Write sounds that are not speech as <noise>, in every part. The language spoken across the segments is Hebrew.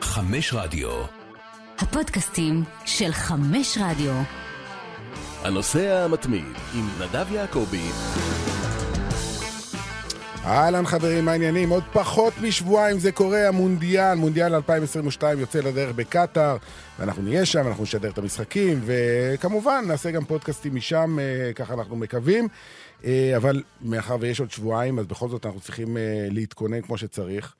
חמש רדיו. הפודקאסטים של חמש רדיו. הנוסע המתמיד עם נדב יעקבי. אהלן חברים, מה העניינים? עוד פחות משבועיים זה קורה, המונדיאל, מונדיאל 2022 יוצא לדרך בקטאר, ואנחנו נהיה שם, אנחנו נשדר את המשחקים, וכמובן נעשה גם פודקאסטים משם, אה, ככה אנחנו מקווים. אה, אבל מאחר ויש עוד שבועיים, אז בכל זאת אנחנו צריכים אה, להתכונן כמו שצריך.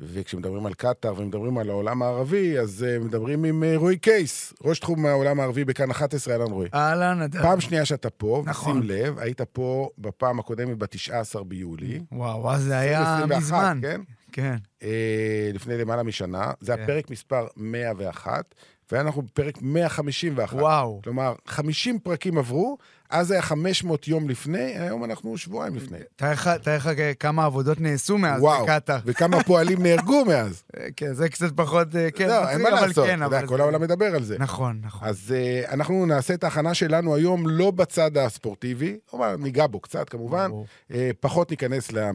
וכשמדברים על קטאר ומדברים על העולם הערבי, אז uh, מדברים עם uh, רועי קייס, ראש תחום העולם הערבי בכאן 11, אהלן רועי. אהלן, נדב. פעם שנייה שאתה פה, נכון. שים לב, היית פה בפעם הקודמת ב-19 ביולי. וואו, אז זה היה 2021, מזמן. כן? כן. אה, לפני למעלה משנה. זה כן. הפרק מספר 101, ואנחנו בפרק 151. וואו. כלומר, 50 פרקים עברו, אז היה 500 יום לפני, היום אנחנו שבועיים לפני. תאר לך- כמה עבודות נעשו מאז וואו. וכמה פועלים נהרגו מאז. <laughs> אה, כן, זה קצת פחות, אה, כן, לא, אין מה לעשות, כן, אבל כל העולם מדבר על זה. נכון, נכון. אז uh, אנחנו נעשה את ההכנה שלנו היום לא בצד הספורטיבי, כלומר, ניגע בו קצת כמובן, פחות ניכנס ל...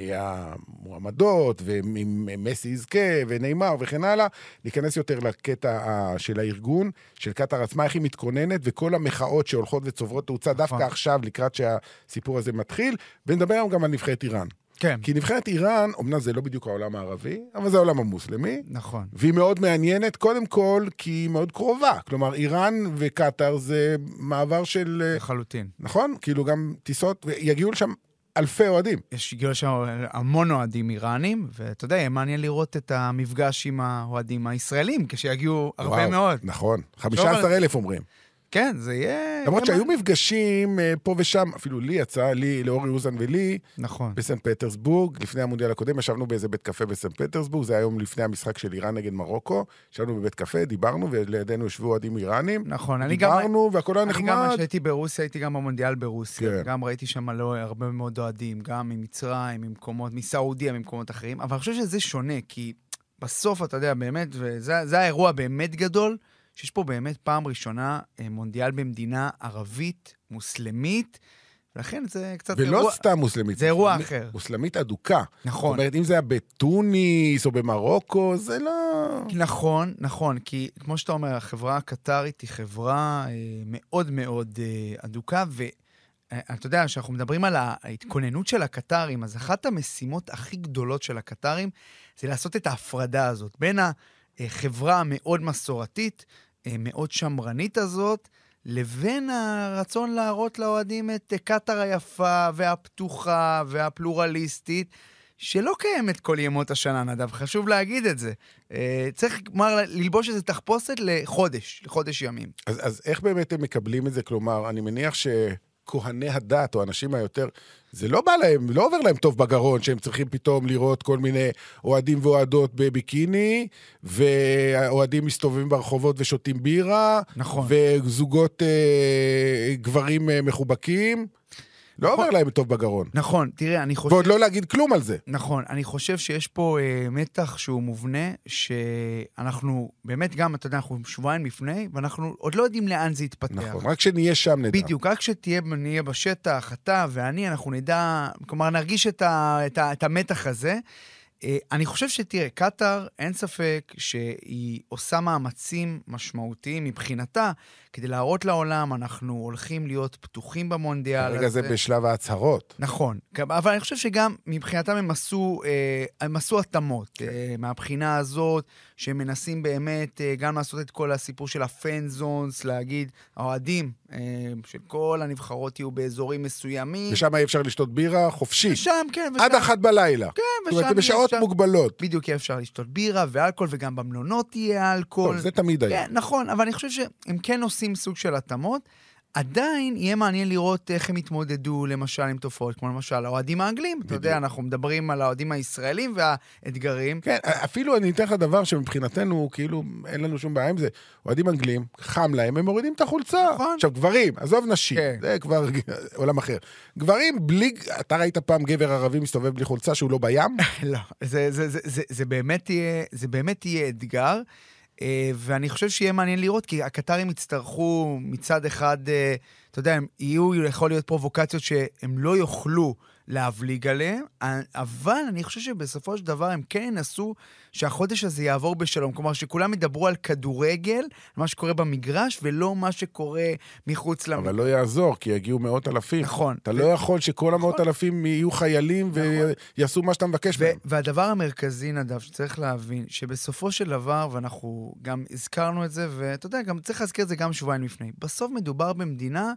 מהמועמדות, ואם מסי יזכה, ונאמר וכן הלאה, ניכנס יותר לקטע ה- של הארגון, של קטאר עצמה, איך היא מתכוננת, וכל המחאות שהולכות וצוברות תאוצה נכון. דווקא עכשיו, לקראת שהסיפור הזה מתחיל, ונדבר היום גם על נבחרת איראן. כן, כי נבחרת איראן, אמנם זה לא בדיוק העולם הערבי, אבל זה העולם המוסלמי, נכון. והיא מאוד מעניינת, קודם כל, כי היא מאוד קרובה. כלומר, איראן וקטאר זה מעבר של... אה, לחלוטין. נכון? כאילו גם טיסות, ויגיעו לשם אלפי אוהדים. יש הגיעו לשם המון אוהדים איראנים, ואתה יודע, יהיה מעניין לראות את המפגש עם האוהדים הישראלים, כשיגיעו הרבה וואו, מאוד. נכון. 15 אלף אומרים. כן, זה יהיה... למרות שהיו מפגשים אה, פה ושם, אפילו לי יצא, לי, לאורי אוזן ולי, נכון. בסנט פטרסבורג, לפני המונדיאל הקודם, ישבנו באיזה בית קפה בסנט פטרסבורג, זה היום לפני המשחק של איראן נגד מרוקו, ישבנו בבית קפה, דיברנו, ולידינו ישבו אוהדים איראנים. נכון, אני גם... דיברנו, והכל היה אני גם, נחמד. כשהייתי ברוסיה, הייתי גם במונדיאל ברוסיה. כן. גם ראיתי שם לא, הרבה מאוד אוהדים, גם ממצרים, ממקומות, מסעודיה, ממקומות אחרים. אבל אני חושב שזה שונה, כי בסוף, אתה יודע, באמת, וזה זה האירוע באמת גדול, שיש פה באמת פעם ראשונה אה, מונדיאל במדינה ערבית, מוסלמית, ולכן זה קצת ולא אירוע... סתם מוסלמית. זה אירוע מוסלמית- אחר. מוסלמית אדוקה. זאת נכון. אומרת, אם זה היה בתוניס או במרוקו, זה לא... נכון, נכון, כי כמו שאתה אומר, החברה הקטרית היא חברה אה, מאוד מאוד אה, אדוקה, ואתה יודע, כשאנחנו מדברים על ההתכוננות של הקטרים, אז אחת המשימות הכי גדולות של הקטרים זה לעשות את ההפרדה הזאת בין החברה המאוד מסורתית, אה, מאוד שמרנית הזאת, לבין הרצון להראות לאוהדים את אה, קטאר היפה והפתוחה והפלורליסטית, שלא קיימת כל ימות השנה, נדב, חשוב להגיד את זה. אה, צריך, כלומר, ללבוש איזה תחפושת לחודש, לחודש ימים. אז, אז איך באמת הם מקבלים את זה? כלומר, אני מניח שכהני הדת, או האנשים היותר... זה לא בא להם, לא עובר להם טוב בגרון, שהם צריכים פתאום לראות כל מיני אוהדים ואוהדות בביקיני, ואוהדים מסתובבים ברחובות ושותים בירה, נכון. וזוגות אה, גברים אה, מחובקים. לא נכון. עובר להם טוב בגרון. נכון, תראה, אני חושב... ועוד לא להגיד כלום על זה. נכון, אני חושב שיש פה אה, מתח שהוא מובנה, שאנחנו באמת גם, אתה יודע, אנחנו שבועיים לפני, ואנחנו עוד לא יודעים לאן זה יתפתח. נכון, רק שנהיה שם נדע. בדיוק, רק כשתהיה, נהיה בשטח, אתה ואני, אנחנו נדע, כלומר, נרגיש את, ה, את, ה, את המתח הזה. אה, אני חושב שתראה, קטאר, אין ספק שהיא עושה מאמצים משמעותיים מבחינתה, כדי להראות לעולם, אנחנו הולכים להיות פתוחים במונדיאל הזה. כרגע זה בשלב ההצהרות. נכון, אבל אני חושב שגם מבחינתם הם עשו, אה, הם עשו התאמות כן. אה, מהבחינה הזאת, שהם מנסים באמת גם לעשות את כל הסיפור של הפן זונס, להגיד, האוהדים אה, של כל הנבחרות יהיו באזורים מסוימים. ושם אי אפשר לשתות בירה חופשי. ושם, כן, ושם, עד אחת בלילה. כן, זאת אומרת, ושם בשעות אפשר- מוגבלות. בדיוק יהיה אפשר לשתות בירה ואלכוהול, וגם במלונות יהיה אלכוהול. טוב, זה תמיד היה. כן, נכון, אבל אני חושב שהם כן עושים סוג של התאמות. עדיין יהיה מעניין לראות איך הם יתמודדו, למשל, עם תופעות כמו למשל האוהדים האנגלים. אתה בדיוק. יודע, אנחנו מדברים על האוהדים הישראלים והאתגרים. כן, אפילו אני אתן לך דבר שמבחינתנו, כאילו, אין לנו שום בעיה עם זה. אוהדים אנגלים, חם להם, הם מורידים את החולצה. נכון. עכשיו, גברים, עזוב נשים, כן. זה כבר עולם אחר. גברים בלי, אתה ראית פעם גבר ערבי מסתובב בלי חולצה שהוא לא בים? <laughs> לא, זה, זה, זה, זה, זה, באמת יהיה, זה באמת יהיה אתגר, ואני חושב שיהיה מעניין לראות, כי הקטרים יצטרכו מצד אחד, אה, אתה יודע, הם יהיו, יכול להיות פרובוקציות שהם לא יוכלו להבליג עליהם, אבל אני חושב שבסופו של דבר הם כן ינסו שהחודש הזה יעבור בשלום. כלומר, שכולם ידברו על כדורגל, מה שקורה במגרש, ולא מה שקורה מחוץ למגרש. אבל לא יעזור, כי יגיעו מאות אלפים. נכון. אתה ו... לא יכול שכל המאות נכון. אלפים יהיו חיילים נכון. ויעשו מה שאתה מבקש ו- מהם. והדבר המרכזי, נדב, שצריך להבין, שבסופו של דבר, ואנחנו גם הזכרנו את זה, ואתה יודע, גם צריך להזכיר את זה גם שבועיים לפני, בסוף מדובר במדינה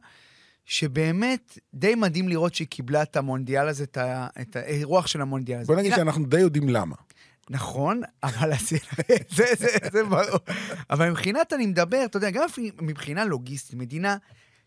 שבאמת די מדהים לראות שהיא קיבלה את המונדיאל הזה, את, ה- את האירוח של המונדיאל הזה. בוא נגיד שאנחנו די יודעים למה. נכון, אבל זה, זה, זה, זה ברור. אבל מבחינת, אני מדבר, אתה יודע, גם מבחינה לוגיסטית, מדינה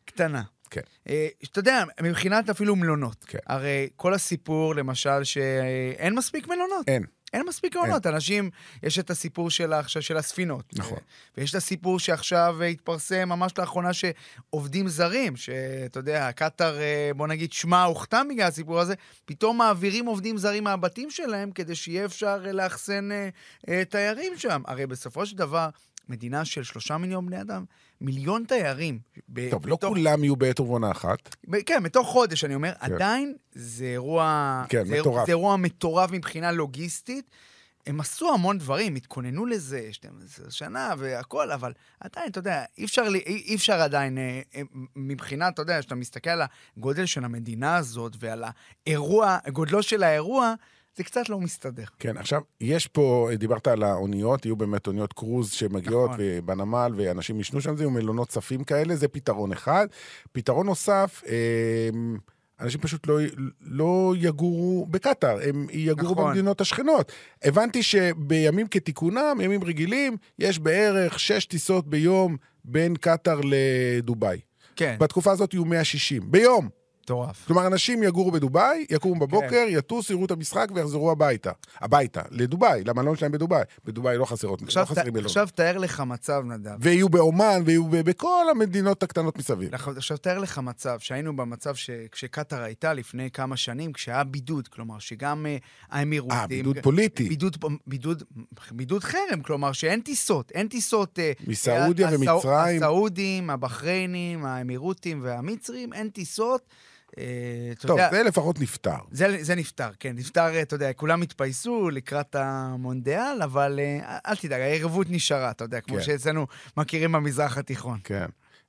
קטנה. כן. אה, אתה יודע, מבחינת אפילו מלונות. כן. הרי כל הסיפור, למשל, שאין מספיק מלונות. אין. אין מספיק מלונות. אנשים, יש את הסיפור של עכשיו של הספינות. נכון. ויש את הסיפור שעכשיו התפרסם ממש לאחרונה שעובדים זרים, שאתה יודע, קטאר, אה, בוא נגיד, שמה הוכתם בגלל הסיפור הזה, פתאום מעבירים עובדים זרים מהבתים שלהם כדי שיהיה אפשר אה, לאחסן אה, אה, תיירים שם. הרי בסופו של דבר, מדינה של שלושה מיליון בני אדם, מיליון תיירים. ב- טוב, לא בתוך- כולם יהיו בעת ובעונה אחת. ב- כן, מתוך חודש, אני אומר, כן. עדיין זה אירוע... כן, זה, מטורף. זה אירוע מטורף מבחינה לוגיסטית. הם עשו המון דברים, התכוננו לזה 12 שנה והכל, אבל עדיין, אתה יודע, אי אפשר, לי- אי, אי אפשר עדיין, אה, אה, מבחינת, אתה יודע, כשאתה מסתכל על הגודל של המדינה הזאת ועל האירוע, גודלו של האירוע, זה קצת לא מסתדר. כן, עכשיו, יש פה, דיברת על האוניות, יהיו באמת אוניות קרוז שמגיעות נכון. בנמל, ואנשים ישנו שם, זה יהיו מלונות צפים כאלה, זה פתרון אחד. פתרון נוסף, אמ, אנשים פשוט לא, לא יגורו בקטאר, הם יגורו נכון. במדינות השכנות. הבנתי שבימים כתיקונם, ימים רגילים, יש בערך שש טיסות ביום בין קטאר לדובאי. כן, בתקופה הזאת יהיו 160, ביום. מטורף. כלומר, אנשים יגורו בדובאי, יקומו בבוקר, כן. יטוסו, יראו את המשחק ויחזרו הביתה. הביתה, לדובאי, למלון שלהם בדובאי. בדובאי לא חסרות, לא עכשיו, חסרים ת, מלונות. עכשיו תאר לך מצב, נדב. ויהיו באומן, ויהיו ב- בכל המדינות הקטנות מסביב. עכשיו, תאר לך מצב שהיינו במצב שכשקטאר הייתה לפני כמה שנים, כשהיה בידוד, כלומר שגם אה, האמירותים... אה, בידוד פוליטי. בידוד, בידוד, בידוד חרם, כלומר שאין טיסות, אין טיסות... אה, מסעודיה הסעו- ומצרים. הסעודים, הבחריינים, האמירותים והמצרים, אין טיסות. אה, אתה טוב, יודע, זה לפחות נפתר. זה, זה נפתר, כן, נפתר, אתה יודע, כולם התפייסו לקראת המונדיאל, אבל אה, אל תדאג, הערבות נשארה, אתה יודע, כמו כן. שאצלנו מכירים במזרח התיכון. כן.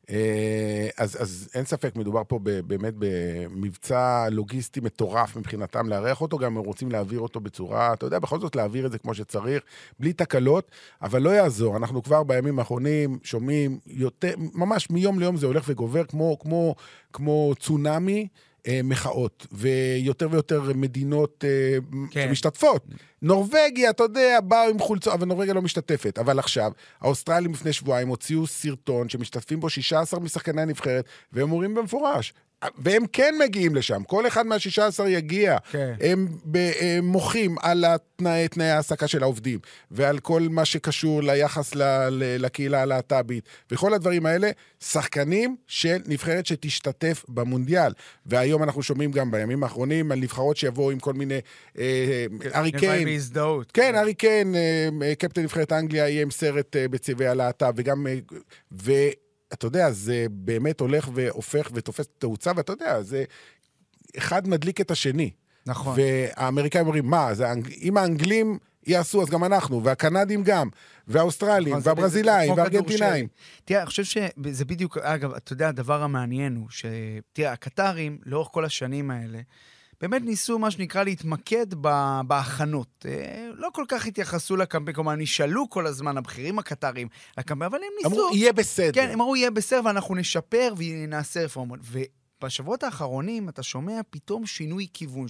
אה, אז, אז אין ספק, מדובר פה ב- באמת במבצע לוגיסטי מטורף מבחינתם לארח אותו, גם הם רוצים להעביר אותו בצורה, אתה יודע, בכל זאת להעביר את זה כמו שצריך, בלי תקלות, אבל לא יעזור, אנחנו כבר בימים האחרונים שומעים יותר, ממש מיום ליום זה הולך וגובר כמו, כמו, כמו צונאמי. אה, מחאות, ויותר ויותר מדינות אה, כן. שמשתתפות. נורבגיה, אתה יודע, באו עם חולצות, אבל נורבגיה לא משתתפת. אבל עכשיו, האוסטרלים לפני שבועיים הוציאו סרטון שמשתתפים בו 16 משחקני הנבחרת, והם אומרים במפורש, והם כן מגיעים לשם, כל אחד מה-16 יגיע. כן. הם, ב, הם מוחים על התנאי, תנאי ההעסקה של העובדים, ועל כל מה שקשור ליחס ל, ל, לקהילה הלהט"בית, וכל הדברים האלה, שחקנים של נבחרת שתשתתף במונדיאל. והיום אנחנו שומעים גם בימים האחרונים על נבחרות שיבואו עם כל מיני... אה, ארי נראה לי קיין, בהזדהות. כן, ארי קיין, אה, אה, קפטן נבחרת אנגליה, יהיה עם סרט אה, בצבעי הלהט"ב, וגם... אה, ואתה יודע, זה באמת הולך והופך ותופס תאוצה, ואתה יודע, זה... אחד מדליק את השני. נכון. והאמריקאים אומרים, מה, זה, אם האנגלים יעשו, אז גם אנחנו, והקנדים גם, והאוסטרלים, נכון, והברזילאים, והארגנטינאים. תראה, אני חושב שזה בדיוק, אגב, אתה יודע, הדבר המעניין הוא ש... תראה, הקטרים, לאורך כל השנים האלה, באמת ניסו, מה שנקרא, להתמקד בהכנות. אה, לא כל כך התייחסו לקמפיין, כלומר, נשאלו כל הזמן, הבכירים הקטרים, לקמפיין, אבל הם ניסו... אמרו, יהיה בסדר. כן, הם אמרו, יהיה בסדר ואנחנו נשפר ונעשה רפורמות. ובשבועות האחרונים אתה שומע פתאום שינוי כיוון,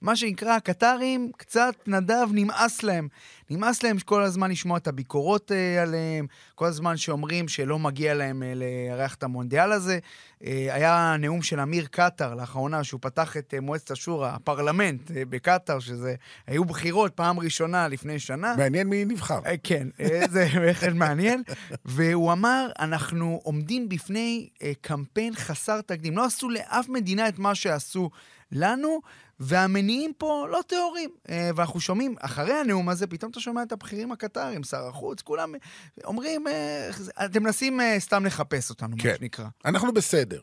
שמה שנקרא, הקטרים, קצת נדב, נמאס להם. נמאס להם כל הזמן לשמוע את הביקורות אה, עליהם, כל הזמן שאומרים שלא מגיע להם אה, לארח את המונדיאל הזה. אה, היה נאום של אמיר קטאר לאחרונה, שהוא פתח את אה, מועצת השורא, הפרלמנט אה, בקטאר, שזה, היו בחירות פעם ראשונה לפני שנה. מעניין מי נבחר. אה, כן, אה, זה <laughs> בהחלט מעניין. והוא אמר, אנחנו עומדים בפני אה, קמפיין חסר תקדים. לא עשו לאף מדינה את מה שעשו לנו, והמניעים פה לא טהורים. אה, ואנחנו שומעים, אחרי הנאום הזה, פתאום אתה שומע את הבכירים הקטרים, שר החוץ, כולם אומרים, אה, אתם מנסים אה, סתם לחפש אותנו, כן. מה שנקרא. אנחנו בסדר.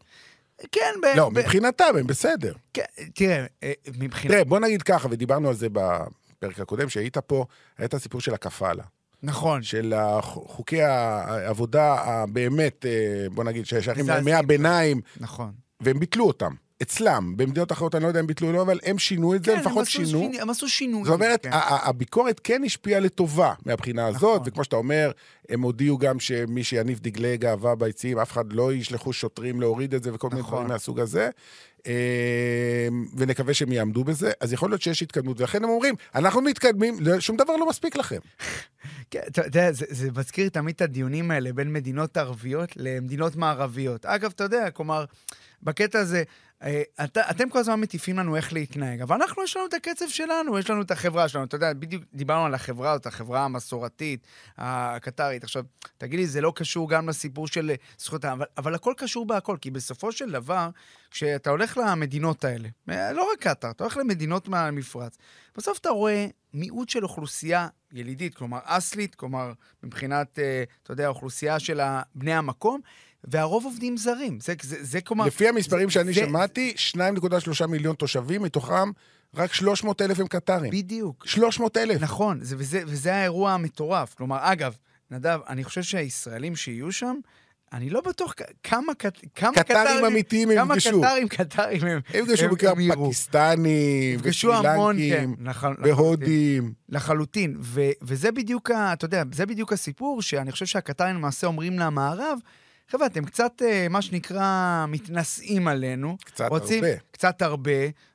כן, ב... לא, ב- מבחינתם הם בסדר. כן, תראה, אה, מבחינת... תראה, בוא נגיד ככה, ודיברנו על זה בפרק הקודם, שהיית פה, היה את הסיפור של הקפאלה. נכון. של חוקי העבודה הבאמת, בוא נגיד, ששייכים. לימי הביניים, נכון. והם ביטלו אותם. אצלם, במדינות אחרות אני לא יודע אם ביטלו או לא, אבל הם שינו את זה, כן, הם לפחות עשו שינו. שיני- הם עשו שינוי. זאת אומרת, כן. הביקורת כן השפיעה לטובה מהבחינה הזאת, נכון. וכמו שאתה אומר, הם הודיעו גם שמי שיניף דגלי גאווה ביציעים, אף אחד לא ישלחו שוטרים להוריד את זה וכל מיני נכון. דברים מהסוג הזה. אה, ונקווה שהם יעמדו בזה. אז יכול להיות שיש התקדמות, ולכן הם אומרים, אנחנו מתקדמים, לא- שום דבר לא מספיק לכם. <laughs> כן, אתה יודע, זה, זה מזכיר תמיד את הדיונים האלה בין מדינות ערביות למדינות מערביות. אגב, אתה יודע, כלומר, בקטע הזה, אה, אתה, אתם כל הזמן מטיפים לנו איך להתנהג, אבל אנחנו, יש לנו את הקצב שלנו, יש לנו את החברה שלנו. אתה יודע, בדיוק דיברנו על החברה הזאת, החברה המסורתית, הקטרית. עכשיו, תגיד לי, זה לא קשור גם לסיפור של זכויות האדם, אבל, אבל הכל קשור בהכל, כי בסופו של דבר, כשאתה הולך למדינות האלה, אה, לא רק קטאר, אתה הולך למדינות מהמפרץ, בסוף אתה רואה מיעוט של אוכלוסייה ילידית, כלומר אסלית, כלומר מבחינת, אה, אתה יודע, אוכלוסייה של בני המקום, והרוב עובדים זרים. זה, זה, זה כלומר... לפי המספרים זה- שאני זה- שמעתי, 2.3 מיליון תושבים, מתוכם רק 300 אלף הם קטרים. בדיוק. 300 אלף. נכון, זה, וזה, וזה האירוע המטורף. כלומר, אגב, נדב, אני חושב שהישראלים שיהיו שם, אני לא בטוח כמה, כמה קטרים אמיתיים הם כמה יפגשו. קטרים קטרים הם הם יפגשו בעיקר. פקיסטנים, יפגשו כן, וסרילנקים, נכון, לחלוטין. והודים. לחלוטין. ו- וזה בדיוק, ה- אתה יודע, זה בדיוק הסיפור, שאני חושב שהקטרים למעשה אומרים למערב, חבר'ה, אתם קצת, אה, מה שנקרא, מתנשאים עלינו. קצת רוצים, הרבה. קצת הרבה.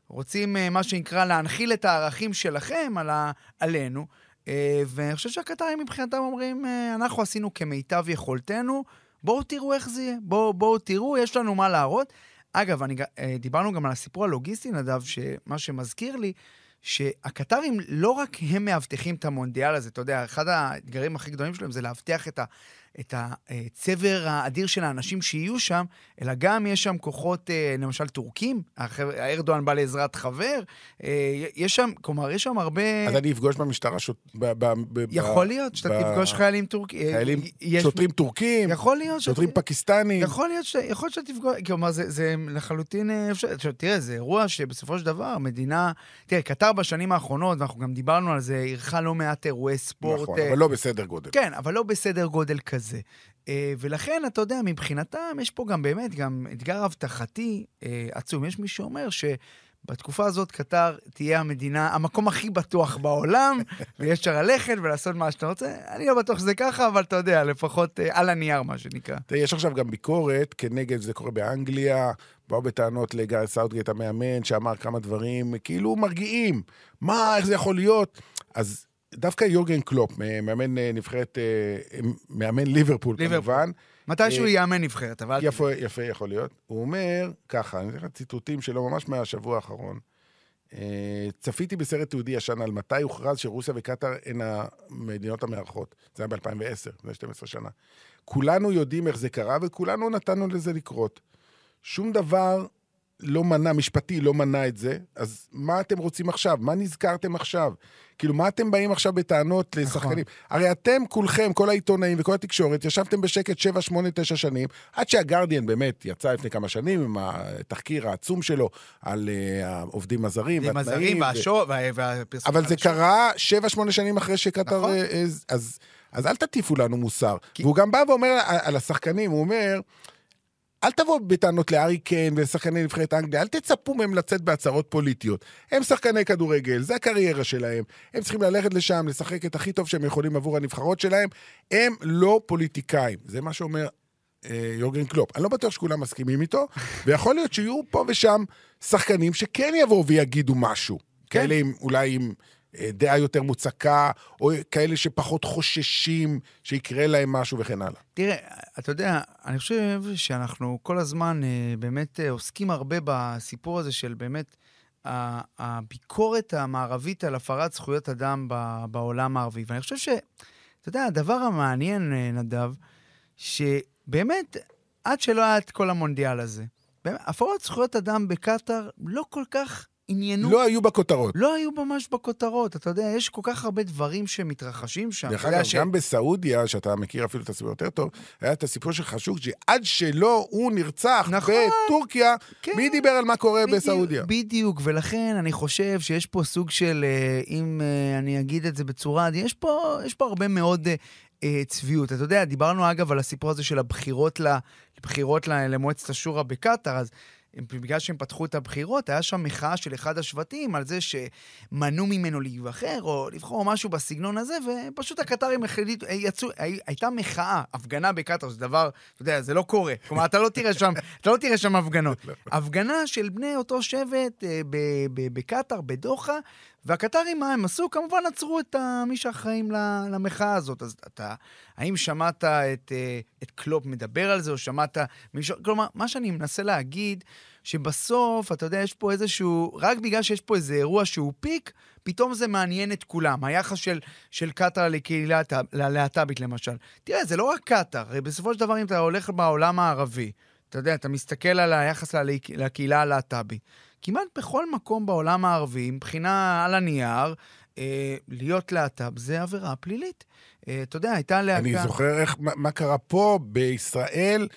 רוצים, אה, מה שנקרא, להנחיל את הערכים שלכם על ה- עלינו. אה, ואני חושב שהקטרים מבחינתם אומרים, אנחנו עשינו כמיטב יכולתנו, בואו תראו איך זה יהיה. בואו, בואו תראו, יש לנו מה להראות. אגב, אני, דיברנו גם על הסיפור הלוגיסטי, נדב, שמה שמזכיר לי, שהקטרים לא רק הם מאבטחים את המונדיאל הזה, אתה יודע, אחד האתגרים הכי גדולים שלהם זה להבטיח את, את הצבר האדיר של האנשים שיהיו שם, אלא גם יש שם כוחות, אה, למשל טורקים, ארדואן בא לעזרת חבר, אה, יש שם, כלומר, יש שם הרבה... אז אני אפגוש במשטרה שוט... ב- ב- ב- יכול להיות שאתה תפגוש חיילים טורקים. חיילים, יש- שוטרים טורקים, יכול להיות שוטרים פקיסטנים. יכול להיות, ש... יכול להיות שאתה תפגוש, כלומר, זה, זה לחלוטין אה, אפשר. תראה, זה אירוע שבסופו של דבר, מדינה... תראה, קטר בשנים האחרונות, ואנחנו גם דיברנו על זה, אירחה לא מעט אירועי ספורט. נכון, אה, אבל לא בסדר גודל. כן, אבל לא בסדר גודל כזה. אה, ולכן, אתה יודע, מבחינתם, יש פה גם באמת, גם אתגר אבטחתי אה, עצום. יש מי שאומר שבתקופה הזאת קטר תהיה המדינה, המקום הכי בטוח בעולם, <laughs> ויש אפשר ללכת ולעשות מה שאתה רוצה. אני לא בטוח שזה ככה, אבל אתה יודע, לפחות אה, על הנייר, מה שנקרא. תראה, יש עכשיו גם ביקורת כנגד, זה קורה באנגליה, באו בטענות לגארת' סאות'גייט המאמן, שאמר כמה דברים כאילו מרגיעים. מה, איך זה יכול להיות? אז דווקא יורגן קלופ, מאמן אה, נבחרת, אה, מאמן ליברפול, ליברפול. כמובן. מתישהו אה, יאמן נבחרת, אבל... יפה, יפה יכול להיות. הוא אומר ככה, אני אתן לך ציטוטים שלו ממש מהשבוע האחרון. אה, צפיתי בסרט תיעודי ישן על מתי הוכרז שרוסיה וקטאר הן המדינות המארחות. זה היה ב-2010, לפני 12 שנה. כולנו יודעים איך זה קרה וכולנו נתנו לזה לקרות. שום דבר לא מנע, משפטי לא מנע את זה, אז מה אתם רוצים עכשיו? מה נזכרתם עכשיו? כאילו, מה אתם באים עכשיו בטענות לשחקנים? הרי אתם כולכם, כל העיתונאים וכל התקשורת, ישבתם בשקט 7, 8, 9 שנים, עד שהגרדיאן באמת יצא לפני כמה שנים עם התחקיר העצום שלו על uh, העובדים הזרים והתנאים. הזרים והשור והפרסום. אבל זה קרה 7-8 שנים אחרי שקטר... נכון. אה, אז, אז, אז אל תטיפו לנו מוסר. כי- והוא גם בא ואומר על השחקנים, הוא אומר, אל תבואו בטענות לארי קיין ולשחקני נבחרת אנגליה, אל תצפו מהם לצאת בהצהרות פוליטיות. הם שחקני כדורגל, זה הקריירה שלהם. הם צריכים ללכת לשם, לשחק את הכי טוב שהם יכולים עבור הנבחרות שלהם. הם לא פוליטיקאים. זה מה שאומר אה, יורגן קלופ. אני לא בטוח שכולם מסכימים איתו, <laughs> ויכול להיות שיהיו פה ושם שחקנים שכן יבואו ויגידו משהו. כן. כאלה עם, אולי עם דעה יותר מוצקה, או כאלה שפחות חוששים שיקרה להם משהו וכן הלאה. תראה, אתה יודע, אני חושב שאנחנו כל הזמן אה, באמת אה, עוסקים הרבה בסיפור הזה של באמת הביקורת המערבית על הפרת זכויות אדם בעולם הערבי. ואני חושב ש... אתה יודע, הדבר המעניין, אה, נדב, שבאמת, עד שלא היה את כל המונדיאל הזה, הפרות זכויות אדם בקטאר לא כל כך עניינו... לא היו בכותרות. לא היו ממש בכותרות, אתה יודע, יש כל כך הרבה דברים שמתרחשים שם. דרך אגב, ש- גם בסעודיה, שאתה מכיר אפילו את הסיפור יותר טוב, היה את הסיפור של חשוקג'י, עד שלא הוא נרצח נכון. בטורקיה, כן. מי דיבר על מה קורה בדיוק, בסעודיה? בדיוק, ולכן אני חושב שיש פה סוג של, אה, אם אה, אני אגיד את זה בצורה, יש פה, יש פה הרבה מאוד אה, צביעות. אתה יודע, דיברנו אגב על הסיפור הזה של הבחירות, לבחירות למועצת השורא בקטאר, אז בגלל שהם פתחו את הבחירות, היה שם מחאה של אחד השבטים על זה שמנעו ממנו להיבחר, או לבחור או משהו בסגנון הזה, ופשוט הקטרים החליטו, יצאו, הי- הייתה מחאה, הפגנה בקטאר, זה דבר, אתה יודע, זה לא קורה. כלומר, אתה לא תראה שם, <laughs> אתה לא תראה שם הפגנות. הפגנה של בני אותו שבט אה, ב- ב- בקטאר, בדוחה, והקטרים, מה הם עשו? כמובן עצרו את מי שאחראים למחאה הזאת. אז אתה, האם שמעת את, אה, את קלופ מדבר על זה, או שמעת מישהו... כלומר, מה שאני מנסה להגיד, שבסוף, אתה יודע, יש פה איזשהו... רק בגלל שיש פה איזה אירוע שהוא פיק, פתאום זה מעניין את כולם. היחס של, של קטאר לקהילה ללהט"בית, למשל. תראה, זה לא רק קטאר, הרי בסופו של דבר, אם אתה הולך בעולם הערבי, אתה יודע, אתה מסתכל על היחס לקהילה הלהט"בית. כמעט בכל מקום בעולם הערבי, מבחינה על הנייר, אה, להיות להט"ב זה עבירה פלילית. אה, אתה יודע, הייתה להקה... אני זוכר איך, מה, מה קרה פה בישראל,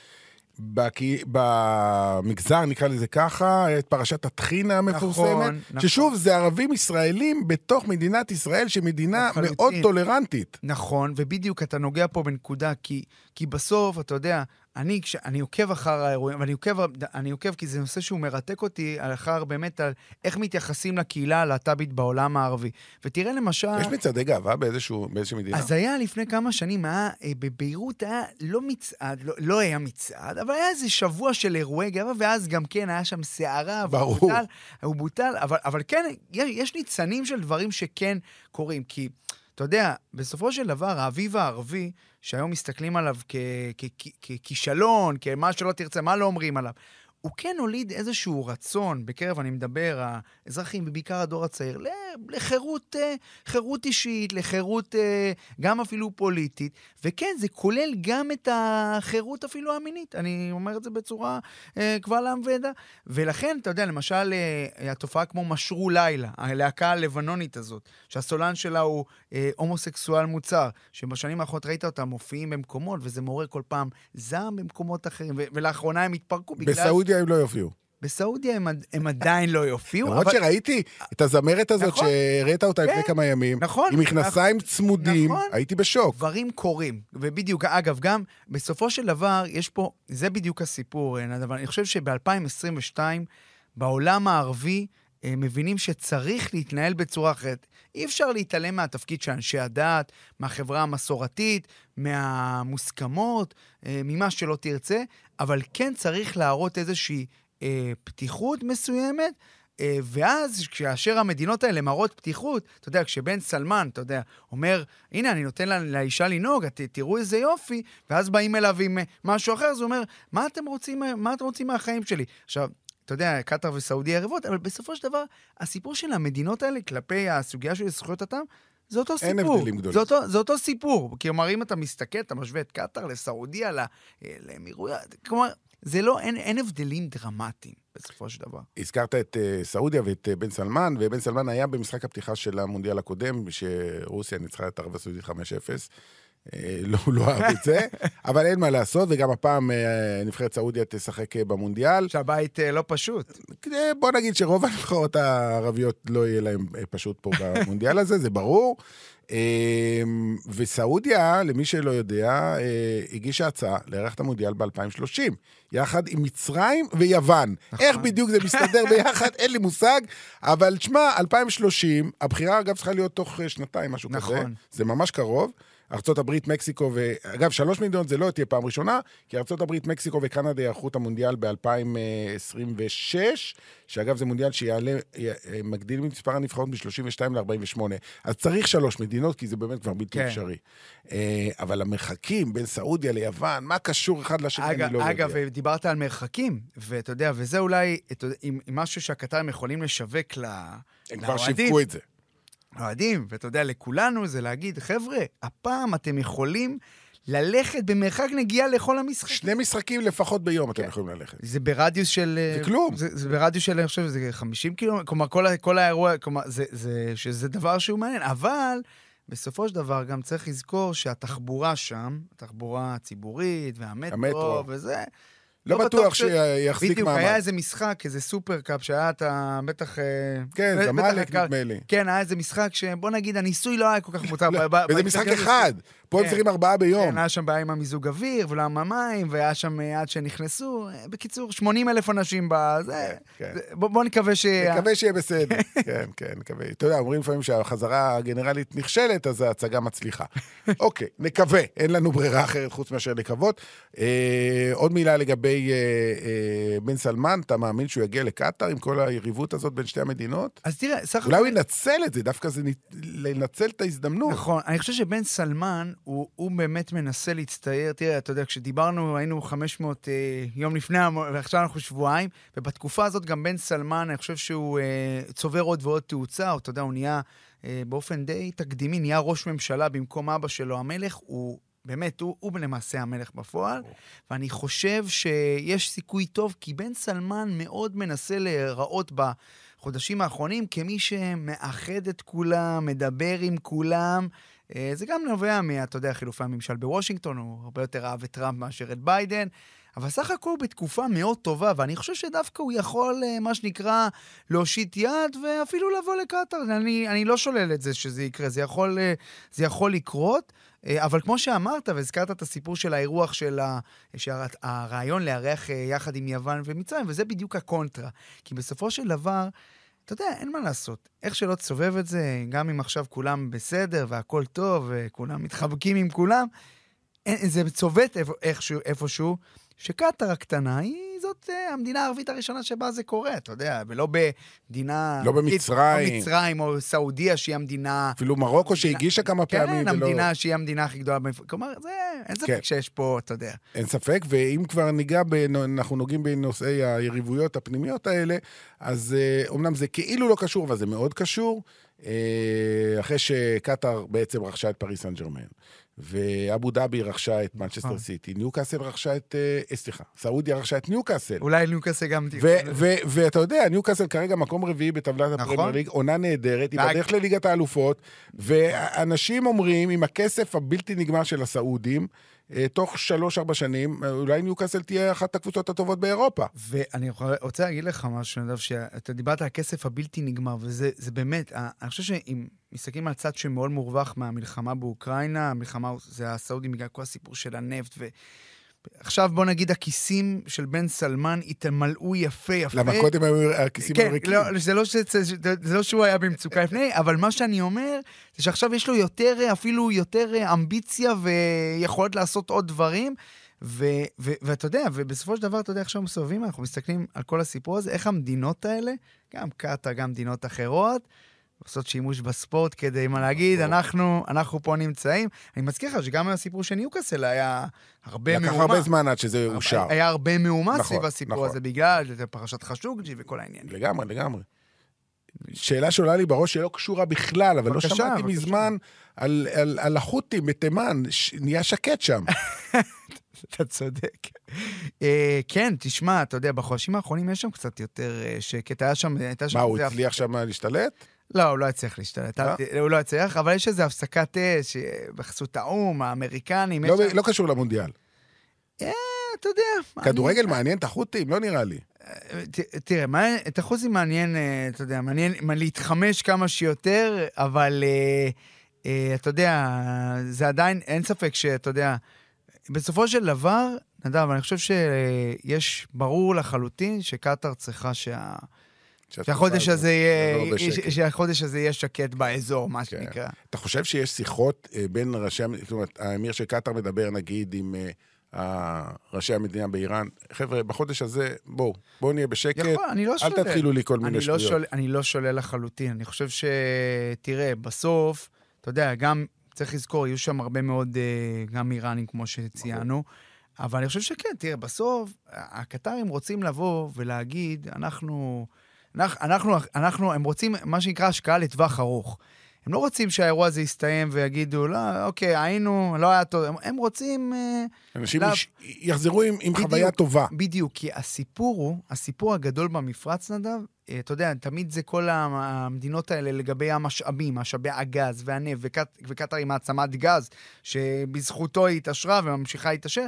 בקי, במגזר, נקרא לזה ככה, את פרשת הטחינה המפורסמת, נכון, נכון. ששוב, זה ערבים ישראלים בתוך מדינת ישראל, שמדינה לחלוטין. מאוד טולרנטית. נכון, ובדיוק אתה נוגע פה בנקודה, כי, כי בסוף, אתה יודע, אני, כש, אני עוקב אחר האירועים, ואני עוקב, אני עוקב כי זה נושא שהוא מרתק אותי, אחר באמת על איך מתייחסים לקהילה הלהט"בית בעולם הערבי. ותראה למשל... יש מצעדי גאווה באיזשהו, באיזושהי מדינה? אז היה לפני כמה שנים, היה, אה, בביירות היה לא מצעד, לא, לא היה מצעד, אבל היה איזה שבוע של אירועי גאווה, ואז גם כן היה שם סערה, והוא ברור. בוטל, הוא בוטל, אבל, אבל כן, יש, יש ניצנים של דברים שכן קורים, כי... אתה יודע, בסופו של דבר, האביב הערבי, שהיום מסתכלים עליו ככישלון, כמה שלא תרצה, מה לא אומרים עליו, הוא כן הוליד איזשהו רצון, בקרב, אני מדבר, האזרחים, ובעיקר הדור הצעיר, לחירות אה, חירות אישית, לחירות אה, גם אפילו פוליטית, וכן, זה כולל גם את החירות אפילו המינית. אני אומר את זה בצורה אה, קבל עם ועדה. ולכן, אתה יודע, למשל, התופעה כמו משרו לילה, הלהקה הלבנונית הזאת, שהסולן שלה הוא הומוסקסואל מוצר, שבשנים האחרונות ראית אותם מופיעים במקומות, וזה מעורר כל פעם זעם במקומות אחרים, ולאחרונה הם התפרקו בגלל... בסעודיה הם לא יופיעו. בסעודיה הם, הם עדיין לא יופיעו, למרות אבל... שראיתי את הזמרת הזאת נכון. שהראית אותה לפני כן, כמה ימים, נכון, עם מכנסיים צמודים, נכון. הייתי בשוק. דברים קורים. ובדיוק, אגב, גם בסופו של דבר, יש פה, זה בדיוק הסיפור, נדב, אני חושב שב-2022, בעולם הערבי, אה, מבינים שצריך להתנהל בצורה אחרת. אי אפשר להתעלם מהתפקיד של אנשי הדת, מהחברה המסורתית, מהמוסכמות, אה, ממה שלא תרצה, אבל כן צריך להראות איזושהי אה, פתיחות מסוימת, אה, ואז, כאשר המדינות האלה מראות פתיחות, אתה יודע, כשבן סלמן, אתה יודע, אומר, הנה, אני נותן לה, לאישה לנהוג, תראו איזה יופי, ואז באים אליו עם אה, משהו אחר, אז הוא אומר, מה אתם רוצים, מה אתם רוצים מהחיים שלי? עכשיו, אתה יודע, קטאר וסעודיה יריבות, אבל בסופו של דבר, הסיפור של המדינות האלה כלפי הסוגיה של זכויות אדם, זה אותו אין סיפור. הבדלים גדולים. זה אותו, זה אותו סיפור. כלומר, אם אתה מסתכל, אתה משווה את קטאר לסעודיה, אה, לאמירויות, כלומר, זה לא, אין, אין הבדלים דרמטיים בסופו של דבר. הזכרת את אה, סעודיה ואת אה, בן סלמן, ובן סלמן היה במשחק הפתיחה של המונדיאל הקודם, שרוסיה ניצחה את ערב הסעודית 5-0. אה, לא, הוא לא אהב את זה, <laughs> אבל אין מה לעשות, וגם הפעם אה, נבחרת סעודיה תשחק אה, במונדיאל. שהבית לא פשוט. בוא נגיד שרוב הנבחרות הערביות לא יהיה אה, פשוט פה במונדיאל הזה, זה ברור. וסעודיה, למי שלא יודע, הגישה הצעה לארח את המונדיאל ב-2030, יחד עם מצרים ויוון. נכון. איך בדיוק זה מסתדר <laughs> ביחד, אין לי מושג, אבל תשמע, 2030, הבחירה אגב צריכה להיות תוך שנתיים, משהו כזה. נכון. זה ממש קרוב. ארה"ב, מקסיקו ו... אגב, שלוש מדינות זה לא תהיה פעם ראשונה, כי ארה"ב, מקסיקו וקנדה יערכו את המונדיאל ב-2026, שאגב זה מונדיאל שיעלה, מגדילים את מספר הנבחרות מ-32 ל-48. אז צריך שלוש מדינות, כי זה באמת כבר בלתי כן. אפשרי. אה, אבל המרחקים בין סעודיה ליוון, מה קשור אחד לשני, אגב, אני לא אגב, יודע. דיברת על מרחקים, ואתה יודע, וזה אולי אתה יודע, עם, עם משהו שהקטרים יכולים לשווק ל... הם כבר. שיווקו את זה. אוהדים, ואתה יודע, לכולנו זה להגיד, חבר'ה, הפעם אתם יכולים ללכת במרחק נגיעה לכל המשחקים. שני משחקים לפחות ביום אתם יכולים ללכת. זה ברדיוס של... זה כלום. זה, זה ברדיוס של, אני חושב, זה 50 קילומטר, כלומר, כל, כל האירוע, כלומר, זה, זה, שזה דבר שהוא מעניין, אבל בסופו של דבר גם צריך לזכור שהתחבורה שם, התחבורה הציבורית והמטרו המטרו. וזה, לא בטוח שיחזיק בדיוק, מעמד. היה איזה משחק, איזה סופרקאפ, שהיה אתה בטח... אה, כן, זמלק נדמה לי. כן, היה איזה משחק שבוא נגיד, הניסוי לא היה כל כך מוצר. ב- וזה משחק אחד. פה הם כן. צריכים ארבעה ביום. כן, היה שם בעיה עם המיזוג אוויר ולא עם המים, והיה שם אה, עד שנכנסו. אה, בקיצור, 80 אלף אנשים בזה. כן, כן. זה- בוא בוא נקווה ש... נקווה שיהיה בסדר. <laughs> כן, כן, נקווה. אתה יודע, אומרים לפעמים שהחזרה הגנרלית נכשלת, אז ההצגה מצליחה. <laughs> אוקיי, נקווה, אין לנו ברירה אחרת חוץ מאשר לקוות. אה, עוד מילה לגבי בן סלמן, אתה מאמין שהוא יגיע לקטאר עם כל היריבות הזאת בין שתי המדינות? אז תראה, סך אולי הוא ינצל את זה, דווקא זה לנצל את ההזדמנות. נכון, אני חושב שבן סלמן, הוא, הוא באמת מנסה להצטייר. תראה, אתה יודע, כשדיברנו, היינו 500 אה, יום לפני, ועכשיו אנחנו שבועיים, ובתקופה הזאת גם בן סלמן, אני חושב שהוא אה, צובר עוד ועוד תאוצה, אתה יודע, הוא נהיה אה, באופן די תקדימי, נהיה ראש ממשלה במקום אבא שלו, המלך, הוא... באמת, הוא, הוא למעשה המלך בפועל, ואני חושב שיש סיכוי טוב, כי בן סלמן מאוד מנסה להיראות בחודשים האחרונים כמי שמאחד את כולם, מדבר עם כולם. אה, זה גם נובע מה, אתה יודע, חילופי הממשל בוושינגטון, הוא הרבה יותר אהב את טראמפ מאשר את ביידן, אבל סך הכל בתקופה מאוד טובה, ואני חושב שדווקא הוא יכול, אה, מה שנקרא, להושיט יד ואפילו לבוא לקטאר. אני, אני לא שולל את זה שזה יקרה, זה יכול, אה, זה יכול לקרות. אבל כמו שאמרת, והזכרת את הסיפור של האירוח של ה- הרעיון לארח יחד עם יוון ומצרים, וזה בדיוק הקונטרה. כי בסופו של דבר, אתה יודע, אין מה לעשות. איך שלא תסובב את זה, גם אם עכשיו כולם בסדר והכול טוב וכולם מתחבקים עם כולם, אין, זה צובט איפ- איכשהו, איפשהו, שקטאר הקטנה היא זאת אה, המדינה הערבית הראשונה שבה זה קורה, אתה יודע, ולא במדינה... לא במצרים. לא מצרים או סעודיה, שהיא המדינה... אפילו מרוקו שהגישה כמה פעמים. כן, ולא- המדינה שהיא המדינה הכי גדולה. כלומר, זה, אין ספק כן. שיש פה, אתה יודע. אין ספק, ואם כבר ניגע, בנ- אנחנו נוגעים בנושאי היריבויות הפנימיות האלה, אז אה, אומנם זה כאילו לא קשור, אבל זה מאוד קשור, אה, אחרי שקטאר בעצם רכשה את פריס סן ג'רמן, ואבו דאבי רכשה את מנצ'סטר נכון. סיטי, ניוקאסל רכשה את, אה, אה, סליחה, סעודיה רכשה את ניוקאסל. אולי ניוקאסל גם תהיה. ואתה יודע, ניוקאסל כרגע מקום רביעי בטבלת נכון. הפרמייר ליג, עונה נהדרת, היא בדרך לליגת האלופות, ואנשים אומרים, עם הכסף הבלתי נגמר של הסעודים, תוך שלוש-ארבע שנים, אה, אולי ניוקאסל תהיה אחת הקבוצות הטובות באירופה. ואני רוצה להגיד לך משהו, נדב, שאתה דיברת על הכסף הבלתי נגמר, וזה זה באמת, ה- אני חושב שאם מסתכלים על צד שמאוד מורווח מהמלחמה באוקראינה, המלחמה זה הסעודים בגלל כל הסיפור של הנפט, ו... עכשיו בוא נגיד הכיסים של בן סלמן התמלאו יפה יפה. למה קודם היו הכיסים כן, הריקים. לא, זה, לא ש, זה, זה לא שהוא היה במצוקה לפני, אבל מה שאני אומר, זה שעכשיו יש לו יותר, אפילו יותר אמביציה ויכולת לעשות עוד דברים. ו- ו- ואתה יודע, ובסופו של דבר, אתה יודע, עכשיו מסובבים, אנחנו מסתכלים על כל הסיפור הזה, איך המדינות האלה, גם קטאר, גם מדינות אחרות, עושות שימוש בספורט כדי, מה להגיד, אנחנו, אנחנו פה נמצאים. אני מזכיר לך שגם הסיפור של ניוקאסל היה הרבה לקח מהומה. הרבה זמן עד שזה אושר. היה הרבה מהומה נכון, סביב הסיפור נכון. הזה, בגלל פרשת חשוקג'י וכל העניינים. לגמרי, לגמרי. שאלה שעולה לי בראש שלא קשורה בכלל, אבל בבקשה, לא שמעתי בבקשה. מזמן על, על, על החות'ים בתימן, ש... נהיה שקט שם. <laughs> אתה צודק. אה, כן, תשמע, אתה יודע, בחודשים האחרונים יש שם קצת יותר אה, שקט. היה שם... מה, הוא הצליח שם להשתלט? לא, הוא לא הצליח להשתלט. אה? ת- הוא לא הצליח, אבל יש איזו הפסקת אש אה, בחסות האו"ם, האמריקנים. יש לא, שם- לא קשור למונדיאל. אה, אתה יודע. אני- כדורגל מעניין את החות'ים? לא נראה לי. ת- תראה, מה- את החוזים מעניין, אה, אתה יודע, מעניין מה, להתחמש כמה שיותר, אבל אה, אה, אתה יודע, זה עדיין, אין ספק שאתה יודע, בסופו של דבר, נדב, אני חושב שיש, ברור לחלוטין שקטאר צריכה שה... שהחודש הזה יהיה. שהחודש הזה יהיה שקט באזור, מה כן. שנקרא. אתה חושב שיש שיחות אה, בין ראשי, המ- זאת אומרת, האמיר של קטאר מדבר נגיד עם ה- ראשי המדינה באיראן, חבר'ה, בחודש הזה, בואו, בואו נהיה בשקט, יכול, אני לא אל שולל. תתחילו לי כל מיני לא, שטויות. שול, אני לא שולל לחלוטין. אני חושב ש... תראה, בסוף, אתה יודע, גם צריך לזכור, יהיו שם הרבה מאוד, אה, גם איראנים, כמו שציינו, אבל אני חושב שכן, תראה, בסוף, הקטרים רוצים לבוא ולהגיד. אנחנו, אנחנו, אנחנו, הם רוצים מה שנקרא השקעה לטווח ארוך. הם לא רוצים שהאירוע הזה יסתיים ויגידו, לא, אוקיי, היינו, לא היה טוב. הם, הם רוצים... אה, אנשים יש- יחזרו עם עם בדיוק. חוויה טובה. בדיוק, כי הסיפור הוא, הסיפור הגדול במפרץ, נדב, אה, אתה יודע, תמיד זה כל המדינות האלה לגבי המשאבים, משאבי הגז והנפט, וקט- וקטאר היא מעצמת גז, שבזכותו היא התעשרה וממשיכה להתעשר,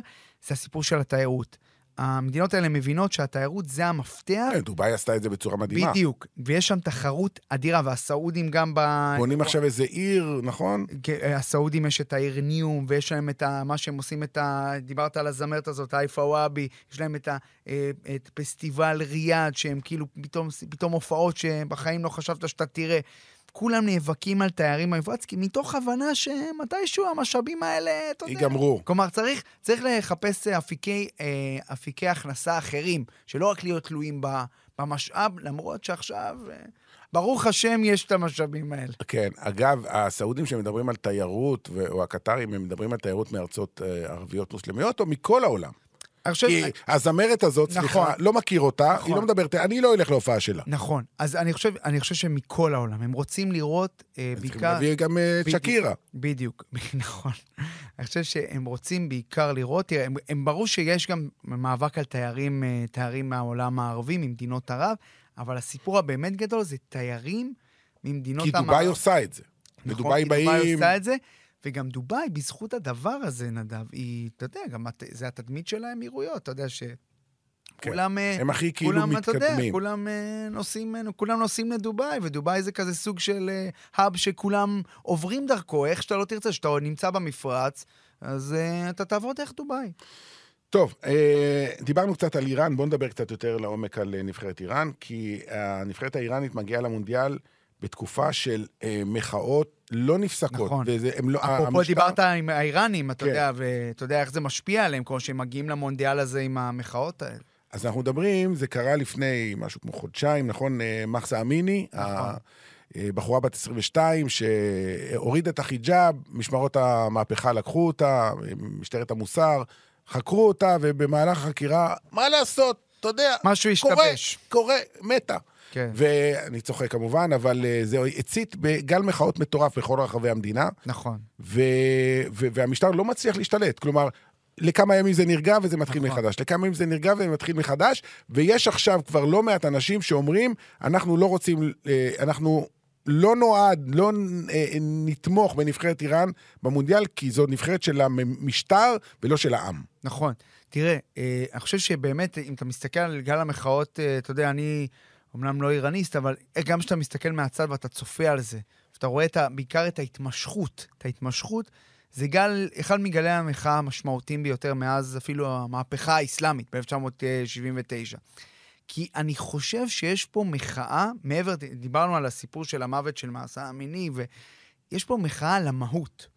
זה הסיפור של התיירות. המדינות האלה מבינות שהתיירות זה המפתח, כן, דובאי עשתה את זה בצורה מדהימה. בדיוק, ויש שם תחרות אדירה, והסעודים גם ב... בונים עכשיו איזה עיר, נכון? כן, הסעודים יש את העיר ניום, ויש להם את ה, מה שהם עושים, את ה... דיברת על הזמרת הזאת, הייפה וואבי, יש להם את, ה, אה, את פסטיבל ריאד, שהם כאילו פתאום, פתאום הופעות שבחיים לא חשבת שאתה תראה. כולם נאבקים על תיירים במפרץ, כי מתוך הבנה שמתישהו המשאבים האלה, אתה יודע... ייגמרו. כלומר, צריך, צריך לחפש אה, אפיקי, אה, אפיקי הכנסה אחרים, שלא רק להיות תלויים במשאב, למרות שעכשיו, אה, ברוך השם, יש את המשאבים האלה. כן, אגב, הסעודים שמדברים על תיירות, או הקטרים, הם מדברים על תיירות מארצות ערביות מוסלמיות, או מכל העולם. כי הזמרת הזאת, נכון. סליחה, לא מכיר אותה, נכון. היא לא מדברת, אני לא אלך להופעה שלה. נכון. אז אני חושב, אני חושב שמכל העולם, הם רוצים לראות אה, צריכים בעיקר... להביא גם אה, את בדיוק. שקירה. בדיוק, <laughs> נכון. אני חושב שהם רוצים בעיקר לראות, תראה, הם, הם ברור שיש גם מאבק על תיירים, אה, תיירים מהעולם הערבי, ממדינות ערב, אבל הסיפור הבאמת גדול זה תיירים ממדינות כי המערב. דובאי עושה את זה. נכון, לדובאי כי דובאי באים... עושה את זה, וגם דובאי, בזכות הדבר הזה, נדב, היא, אתה יודע, גם הת- זה התדמית של האמירויות, אתה יודע ש... כן. כולם, אה, הם הכי כאילו כולם, אתה יודע, מתקדמים. כולם אה, נוסעים, אה, כולם נוסעים לדובאי, ודובאי זה כזה סוג של האב שכולם עוברים דרכו, איך שאתה לא תרצה, שאתה נמצא במפרץ, אז אתה תעבור דרך דובאי. טוב, דיברנו קצת על איראן, בואו נדבר קצת יותר לעומק על נבחרת איראן, כי הנבחרת האיראנית מגיעה למונדיאל בתקופה של מחאות לא נפסקות. נכון. וזה, לא, אפרופו המשטר- דיברת עם האיראנים, אתה כן. יודע, ואתה יודע איך זה משפיע עליהם, כמו שהם מגיעים למונדיאל הזה עם המחאות האלה. אז אנחנו מדברים, זה קרה לפני משהו כמו חודשיים, נכון? אה, מחסה אמיני, נכון. הבחורה בת 22, שהורידה את החיג'אב, משמרות המהפכה לקחו אותה, משטרת המוסר, חקרו אותה, ובמהלך החקירה, מה לעשות? אתה יודע, משהו קורה, השתבש. קורה, מתה. כן, ואני צוחק כמובן, אבל אה, זה הצית בגל מחאות מטורף בכל רחבי המדינה, נכון. ו... ו... והמשטר לא מצליח להשתלט. כלומר, לכמה ימים זה נרגע וזה מתחיל נכון. מחדש. לכמה ימים זה נרגע ומתחיל מחדש, ויש עכשיו כבר לא מעט אנשים שאומרים, אנחנו לא רוצים, אה, אנחנו לא נועד, לא אה, נתמוך בנבחרת איראן במונדיאל, כי זו נבחרת של המשטר ולא של העם. נכון. תראה, אה, אני חושב שבאמת, אם אתה מסתכל על גל המחאות, אתה יודע, אני אומנם לא איראניסט, אבל גם כשאתה מסתכל מהצד ואתה צופה על זה, ואתה רואה את ה, בעיקר את ההתמשכות, את ההתמשכות, זה גל, אחד מגלי המחאה המשמעותיים ביותר מאז אפילו המהפכה האסלאמית ב-1979. כי אני חושב שיש פה מחאה, מעבר, דיברנו על הסיפור של המוות של מעשה המיני, ויש פה מחאה על המהות.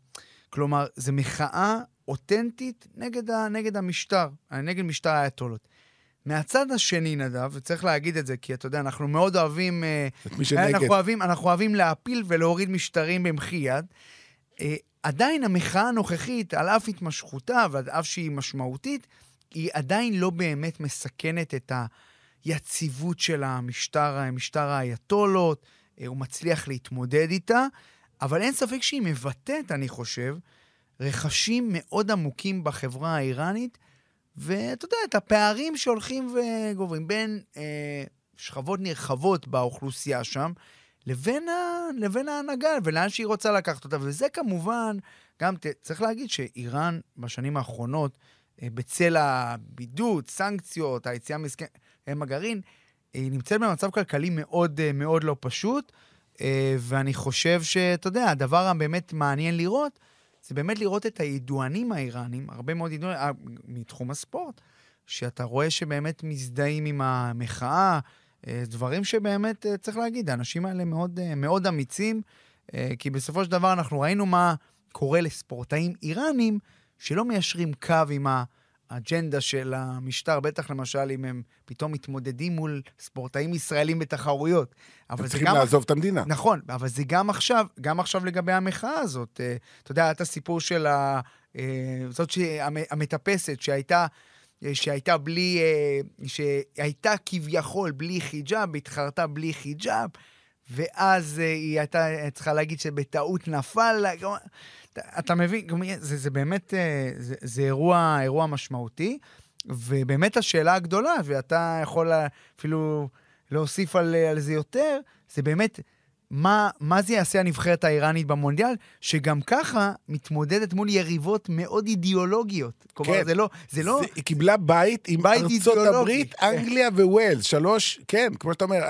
כלומר, זו מחאה אותנטית נגד, ה, נגד המשטר, נגד משטר האייתולות. מהצד השני, נדב, וצריך להגיד את זה, כי אתה יודע, אנחנו מאוד אוהבים... אה, את מי שנגד. אנחנו אוהבים, אנחנו אוהבים להפיל ולהוריד משטרים במחי יד. אה, עדיין המחאה הנוכחית, על אף התמשכותה ועל אף שהיא משמעותית, היא עדיין לא באמת מסכנת את היציבות של המשטר, משטר האייתולות, אה, הוא מצליח להתמודד איתה, אבל אין ספק שהיא מבטאת, אני חושב, רכשים מאוד עמוקים בחברה האיראנית, ואתה יודע, את הפערים שהולכים וגוברים בין אה, שכבות נרחבות באוכלוסייה שם, לבין, ה, לבין ההנהגה, ולאן שהיא רוצה לקחת אותה. וזה כמובן, גם ת, צריך להגיד שאיראן בשנים האחרונות, אה, בצל הבידוד, סנקציות, היציאה מהסכם הגרעין, היא נמצאת במצב כלכלי מאוד אה, מאוד לא פשוט, אה, ואני חושב שאתה יודע, הדבר הבאמת מעניין לראות, זה באמת לראות את הידוענים האיראנים, הרבה מאוד ידוענים, אה, מתחום הספורט, שאתה רואה שבאמת מזדהים עם המחאה, אה, דברים שבאמת, אה, צריך להגיד, האנשים האלה מאוד, מאוד אמיצים, כי בסופו של דבר אנחנו ראינו מה קורה לספורטאים איראנים שלא מיישרים קו עם האג'נדה של המשטר, בטח למשל אם הם פתאום מתמודדים מול ספורטאים ישראלים בתחרויות. הם צריכים גם... לעזוב את המדינה. נכון, אבל זה גם עכשיו, גם עכשיו לגבי המחאה הזאת. אה, אתה יודע, היה את הסיפור של ה... אה, זאת המטפסת שהייתה... אה, שהייתה בלי, שהייתה כביכול בלי חיג'אב, התחרתה בלי חיג'אב, ואז אה, היא הייתה צריכה להגיד שבטעות נפל לה. אתה, אתה מבין, זה, זה באמת, אה, זה, זה אירוע, אירוע משמעותי, ובאמת השאלה הגדולה, ואתה יכול אפילו להוסיף על, על זה יותר, זה באמת... מה, מה זה יעשה הנבחרת האיראנית במונדיאל, שגם ככה מתמודדת מול יריבות מאוד אידיאולוגיות. כלומר, כן. זה לא... זה לא... זה, היא קיבלה בית עם בית ארצות הברית, כן. אנגליה וווילס. שלוש, כן, כמו שאתה אומר,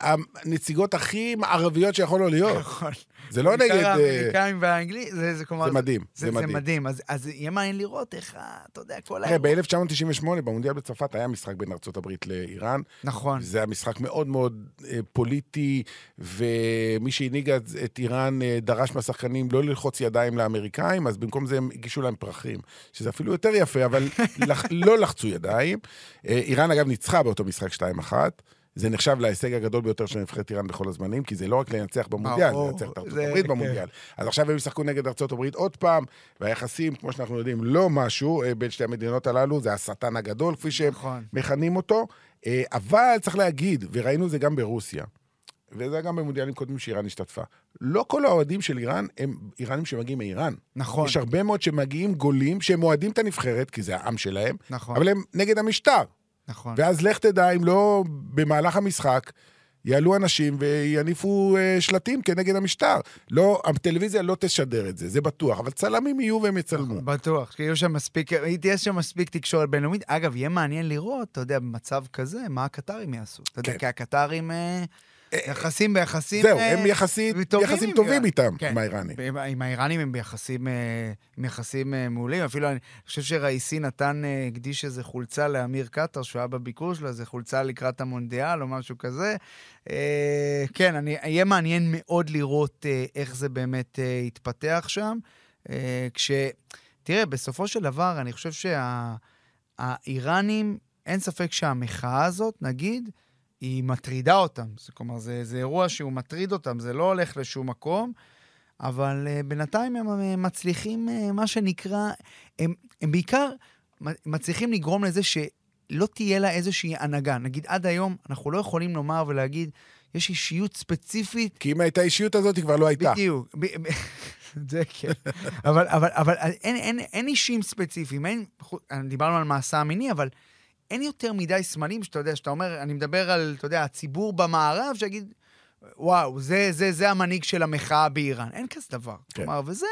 הנציגות הכי מערביות שיכולו להיות. נכון. זה לא נגד... בעיקר האמריקאים והאנגלי, זה, זה כלומר... זה מדהים, זה, זה מדהים. זה מדהים, אז, אז יהיה מעניין לראות איך, אתה יודע, כל ה... ב-1998, במונדיאל בצרפת, היה משחק בין ארה"ב לאיראן. נכון. זה היה משחק מאוד מאוד אה, פוליטי, ומי שהנהיג את איראן אה, דרש מהשחקנים לא ללחוץ ידיים לאמריקאים, אז במקום זה הם הגישו להם פרחים, שזה אפילו יותר יפה, אבל <laughs> לח, לא לחצו ידיים. אה, איראן, אגב, ניצחה באותו משחק 2-1. זה נחשב להישג הגדול ביותר של נבחרת איראן בכל הזמנים, כי זה לא רק לנצח במונדיאל, זה לנצח את ארצות הברית כן. במונדיאל. אז עכשיו הם ישחקו נגד ארצות הברית עוד פעם, והיחסים, כמו שאנחנו יודעים, לא משהו אה, בין שתי המדינות הללו, זה השטן הגדול, כפי שהם נכון. מכנים אותו. אבל צריך להגיד, וראינו זה גם ברוסיה, וזה גם במונדיאלים קודמים שאיראן השתתפה. לא כל האוהדים של איראן הם איראנים שמגיעים מאיראן. נכון. יש הרבה מאוד שמגיעים גולים, שהם אוהדים את הנבחרת, כי זה העם שלהם, נכון. אבל הם נגד המשטר. נכון. ואז לך תדע אם לא במהלך המשחק יעלו אנשים ויניפו uh, שלטים כנגד המשטר. לא, הטלוויזיה לא תשדר את זה, זה בטוח, אבל צלמים יהיו והם יצלמו. בטוח, כי יהיו שם מספיק, תהיה שם מספיק תקשורת בינלאומית. אגב, יהיה מעניין לראות, אתה יודע, במצב כזה, מה הקטרים יעשו. אתה יודע, כן. כי הקטרים... Uh... יחסים ביחסים... זהו, הם אה, יחסית, יחסים טובים איתם, כן. עם האיראנים. עם האיראנים הם ביחסים, אה, יחסים אה, מעולים. אפילו אני חושב שראיסי נתן, הקדיש איזה חולצה לאמיר קטר, שהוא היה בביקור שלו, איזה חולצה לקראת המונדיאל או משהו כזה. כן, אני, יהיה מעניין מאוד לראות איך זה באמת יתפתח שם. כש... תראה, בסופו של דבר, אני חושב שהאיראנים, אין ספק שהמחאה הזאת, נגיד, היא מטרידה אותם. זאת אומרת, זה, זה אירוע שהוא מטריד אותם, זה לא הולך לשום מקום, אבל uh, בינתיים הם uh, מצליחים, uh, מה שנקרא, הם, הם בעיקר מצליחים לגרום לזה שלא תהיה לה איזושהי הנהגה. נגיד, עד היום אנחנו לא יכולים לומר ולהגיד, יש אישיות ספציפית. כי אם הייתה אישיות הזאת, היא כבר לא הייתה. בדיוק. <laughs> זה כן. אבל, אבל, אבל אין, אין, אין אישים ספציפיים, אין, דיברנו על מעשה המיני, אבל אין יותר מדי סמלים שאתה יודע, שאתה אומר, אני מדבר על, אתה יודע, הציבור במערב, שיגיד, וואו, זה, זה, זה המנהיג של המחאה באיראן. אין כזה דבר. כן. כלומר, וזה,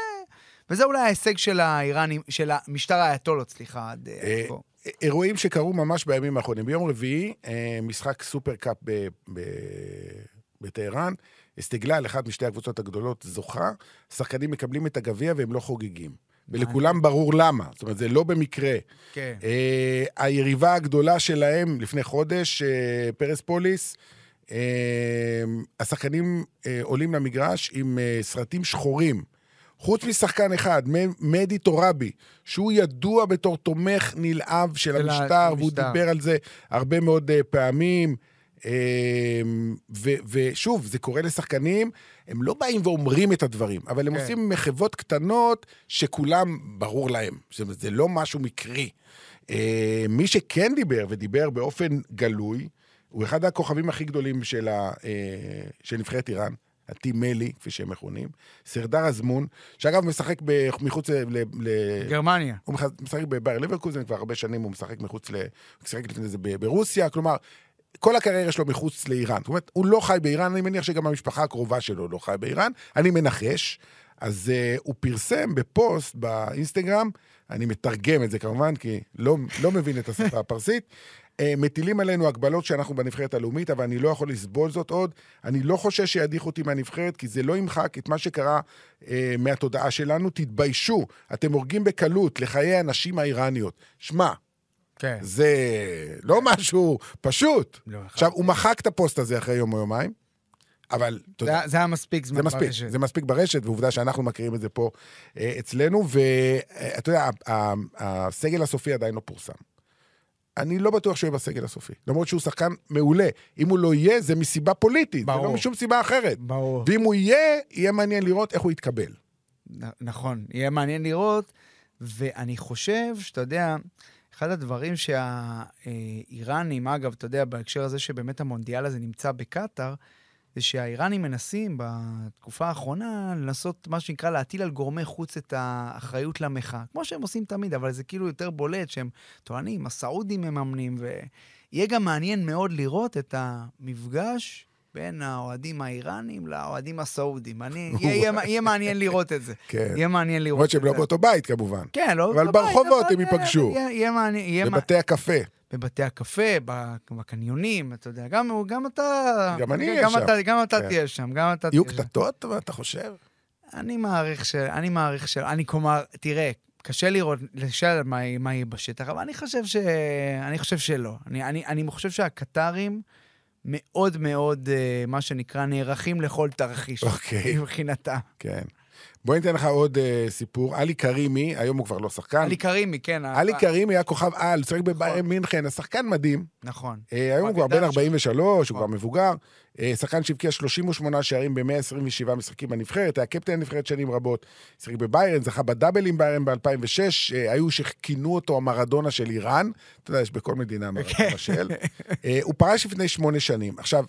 וזה אולי ההישג של האיראנים, של המשטר האייתולות, סליחה, עד אה, פה. אירועים שקרו ממש בימים האחרונים. ביום רביעי, אה, משחק סופר קאפ בטהרן, אסטגלל, אחת משתי הקבוצות הגדולות, זוכה, שחקנים מקבלים את הגביע והם לא חוגגים. ולכולם ברור למה. זאת אומרת, זה לא במקרה. כן. אה, היריבה הגדולה שלהם לפני חודש, אה, פרס פוליס, אה, השחקנים אה, עולים למגרש עם אה, סרטים שחורים. חוץ משחקן אחד, מדי טוראבי, שהוא ידוע בתור תומך נלהב של המשטר, והוא דיבר על זה הרבה מאוד uh, פעמים. אמ, ו, ושוב, זה קורה לשחקנים, הם לא באים ואומרים את הדברים, אבל הם כן. עושים מחוות קטנות שכולם ברור להם. זאת אומרת, זה לא משהו מקרי. אה, מי שכן דיבר, ודיבר באופן גלוי, הוא אחד הכוכבים הכי גדולים של, ה, אה, של נבחרת איראן. הטימלי, כפי שהם מכונים, סרדר אזמון, שאגב משחק מחוץ ל... גרמניה. הוא משחק בבייר ליברקוזן כבר הרבה שנים, הוא משחק מחוץ ל... הוא משחק לפני זה ברוסיה, כלומר, כל הקריירה שלו מחוץ לאיראן. זאת אומרת, הוא לא חי באיראן, אני מניח שגם המשפחה הקרובה שלו לא חי באיראן. אני מנחש. אז uh, הוא פרסם בפוסט באינסטגרם, אני מתרגם את זה כמובן, כי לא, לא מבין את השפה הפרסית, uh, מטילים עלינו הגבלות שאנחנו בנבחרת הלאומית, אבל אני לא יכול לסבול זאת עוד. אני לא חושש שידיחו אותי מהנבחרת, כי זה לא ימחק את מה שקרה uh, מהתודעה שלנו. תתביישו, אתם הורגים בקלות לחיי הנשים האיראניות. שמע, כן. זה לא משהו פשוט. לא, עכשיו, הוא מחק את הפוסט הזה אחרי יום או יומיים, אבל... זה, זה היה מספיק זמן זה מספיק, ברשת. זה מספיק ברשת, ועובדה שאנחנו מכירים את זה פה אה, אצלנו, ואתה יודע, הסגל הסופי עדיין לא פורסם. אני לא בטוח שהוא יהיה בסגל הסופי. למרות שהוא שחקן מעולה. אם הוא לא יהיה, זה מסיבה פוליטית, ברור. ולא משום סיבה אחרת. ברור. ואם הוא יהיה, יהיה מעניין לראות איך הוא יתקבל. נכון, יהיה מעניין לראות, ואני חושב שאתה יודע... אחד הדברים שהאיראנים, אגב, אתה יודע, בהקשר הזה שבאמת המונדיאל הזה נמצא בקטאר, זה שהאיראנים מנסים בתקופה האחרונה לנסות, מה שנקרא, להטיל על גורמי חוץ את האחריות למחאה. כמו שהם עושים תמיד, אבל זה כאילו יותר בולט שהם טוענים, הסעודים מממנים, ויהיה גם מעניין מאוד לראות את המפגש בין האוהדים האיראנים לאוהדים הסעודים. אני, <laughs> יהיה, יהיה, מעניין לראות את זה. <laughs> כן. יהיה מעניין לראות למרות את שהם זה. לא באותו בית כמובן. כן, לא... אבל בבית, ברחובות אבל הם ייפגשו. יהיה, מעניין, בבתי הקפה. בבתי הקפה, בקניונים, אתה יודע, גם, גם אתה... גם אני אהיה שם. אתה, גם אתה כן. תהיה שם, גם אתה יהיו תהיה שם. קטטות, אבל אתה חושב? אני מעריך ש... אני מעריך ש... אני כלומר, תראה, קשה לראות, לשאול מה, מה יהיה בשטח, אבל אני חושב ש... אני חושב שלא. אני, אני, אני חושב שהקטרים מאוד מאוד, אה, מה שנקרא, נערכים לכל תרחיש. אוקיי. מבחינתם. כן. בוא ניתן לך עוד אה, סיפור. עלי כרימי, היום הוא כבר לא שחקן. עלי כרימי, כן. עלי ה- כרימי היה כוכב על, שיחק נכון. מינכן, השחקן מדהים. נכון. אה, היום הוא כבר בן של- 43, הוא כבר נכון. מבוגר. אה, שחקן שהבקיע 38 שערים ב-127 משחקים בנבחרת, היה קפטן הנבחרת שנים רבות. שיחק בביירן, זכה בדאבלים ביירן ב-2006. היו שכינו אותו המרדונה של איראן. אתה יודע, יש בכל מדינה מרדונה של. אה, הוא פרש לפני שמונה שנים. עכשיו,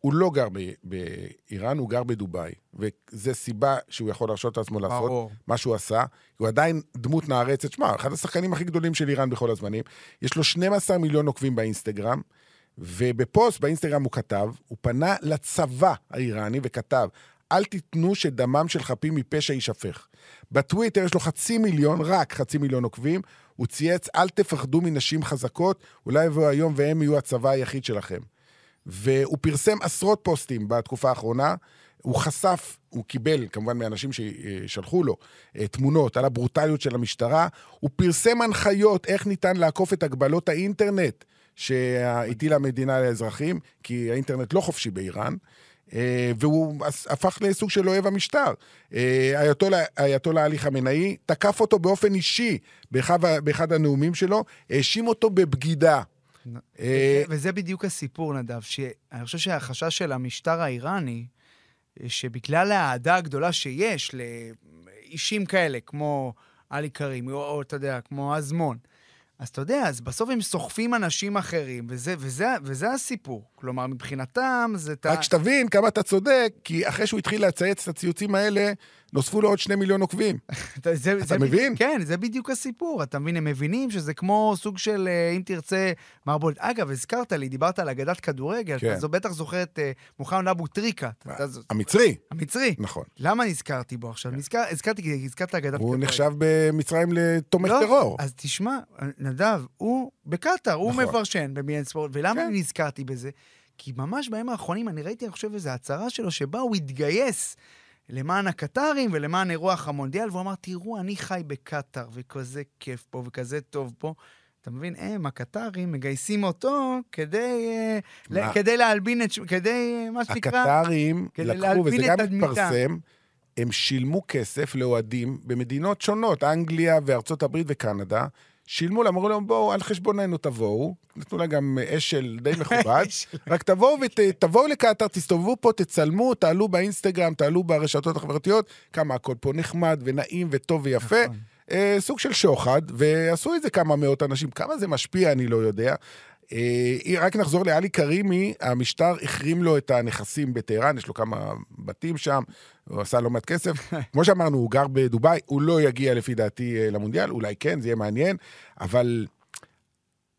הוא לא גר ב- באיראן, הוא גר בדובאי. וזו סיבה שהוא יכול להרשות לעצמו לעשות. ברור. מה שהוא עשה, הוא עדיין דמות נערצת. שמע, אחד השחקנים הכי גדולים של איראן בכל הזמנים. יש לו 12 מיליון עוקבים באינסטגרם, ובפוסט באינסטגרם הוא כתב, הוא פנה לצבא האיראני וכתב, אל תיתנו שדמם של חפים מפשע יישפך. בטוויטר יש לו חצי מיליון, רק חצי מיליון עוקבים, הוא צייץ, אל תפחדו מנשים חזקות, אולי יבוא היום והם יהיו הצבא היחיד שלכם. והוא פרסם עשרות פוסטים בתקופה האחרונה. הוא חשף, הוא קיבל, כמובן מאנשים ששלחו לו, אה, תמונות על הברוטליות של המשטרה. הוא פרסם הנחיות איך ניתן לעקוף את הגבלות האינטרנט שהטילה המדינה לאזרחים, כי האינטרנט לא חופשי באיראן. אה, והוא הפך לסוג של אוהב המשטר. אה, האייתולה- האייתולה עלי חמינאי תקף אותו באופן אישי באחד, באחד הנאומים שלו, האשים אותו בבגידה. אה, וזה, בדיוק הסיפור, נדב, שאני חושב שהחשש של המשטר האיראני, שבגלל האהדה הגדולה שיש לאישים כאלה, כמו עלי כרים, או, או אתה יודע, כמו עזמון, אז אתה יודע, אז בסוף הם סוחפים אנשים אחרים, וזה, וזה, וזה הסיפור. כלומר, מבחינתם זה... רק שתבין כמה אתה צודק, כי אחרי שהוא התחיל לצייץ את הציוצים האלה, נוספו לו עוד שני מיליון עוקבים. <laughs> אתה, זה, אתה זה מבין? בדיוק, כן, זה בדיוק הסיפור. אתה מבין, הם מבינים שזה כמו סוג של, אה, אם תרצה, מערבולת. אגב, הזכרת לי, דיברת על אגדת כדורגל, כן. אתה זו בטח זוכר את אה, מוחמד אבו טריקה. המצרי, המצרי. נכון. למה נזכרתי בו עכשיו? נזכר, הזכרתי כי הזכרת אגדת הוא כדורגל. נחשב במצרים לתומך לא, טרור. אז תשמע, נדב, הוא בקטאר, הוא נכון. מפרשן ב-BN ספורט, ולמה כן. נזכרתי בזה? כי ממש בימים האחרונים אני ראיתי, אני חושב, איזו הצהרה שלו, שבה הוא התגייס למען הקטרים ולמען אירוח המונדיאל, והוא אמר, תראו, אני חי בקטאר, וכזה כיף פה, וכזה טוב פה. אתה מבין? הם, הקטרים, מגייסים אותו כדי, אה? ל- כדי להלבין את, כדי, אה, מה שנקרא... הקטרים לקחו, וזה גם. התפרסם, הם שילמו כסף לאוהדים במדינות שונות, אנגליה וארצות הברית וקנדה. שילמו להם, אמרו להם, בואו, על חשבוננו תבואו. נתנו להם גם אשל די <laughs> מכובד. רק תבואו ותבואו לקטאר, תסתובבו פה, תצלמו, תעלו באינסטגרם, תעלו ברשתות החברתיות, כמה הכל פה נחמד ונעים וטוב ויפה. נכון. אה, סוג של שוחד, ועשו את זה כמה מאות אנשים. כמה זה משפיע, אני לא יודע. אה, רק נחזור לעלי כרימי, המשטר החרים לו את הנכסים בטהרן, יש לו כמה בתים שם, הוא עשה לא מעט כסף. <laughs> כמו שאמרנו, הוא גר בדובאי, הוא לא יגיע לפי דעתי אה, למונדיאל, אולי כן, זה יהיה מעניין, אבל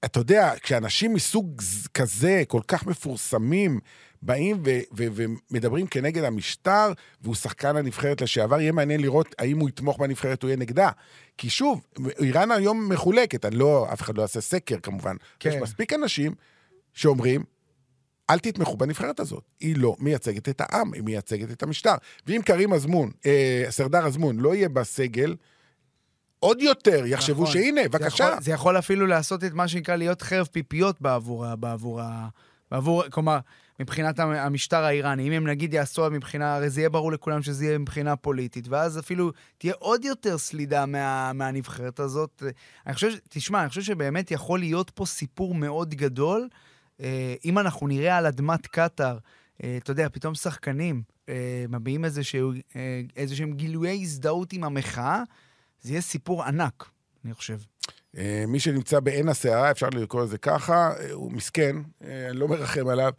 אתה יודע, כשאנשים מסוג כזה, כל כך מפורסמים, באים ו- ו- ומדברים כנגד המשטר, והוא שחקן הנבחרת לשעבר, יהיה מעניין לראות האם הוא יתמוך בנבחרת או יהיה נגדה. כי שוב, איראן היום מחולקת, אני לא, אף אחד לא יעשה סקר כמובן. כן. יש מספיק אנשים שאומרים, אל תתמכו בנבחרת הזאת. היא לא מייצגת את העם, היא מייצגת את המשטר. ואם קרים אזמון, אה, סרדר אזמון, לא יהיה בסגל, עוד יותר יחשבו נכון. שהנה, זה בבקשה. יכול, זה יכול אפילו לעשות את מה שנקרא להיות חרב פיפיות בעבור, בעבור, ה- בעבור, כלומר, מבחינת המ- המשטר האיראני. אם הם נגיד יעשו מבחינה, הרי זה יהיה ברור לכולם שזה יהיה מבחינה פוליטית, ואז אפילו תהיה עוד יותר סלידה מה, מהנבחרת הזאת. אני חושב, תשמע, אני חושב שבאמת יכול להיות פה סיפור מאוד גדול. אה, אם אנחנו נראה על אדמת קטאר, אה, אתה יודע, פתאום שחקנים אה, מביעים איזשהו, אה, איזשהם גילויי הזדהות עם המחאה, זה יהיה סיפור ענק, אני חושב. אה, מי שנמצא בעין הסערה, אפשר לקרוא לזה ככה, אה, הוא מסכן, אה, אני לא מרחם עליו.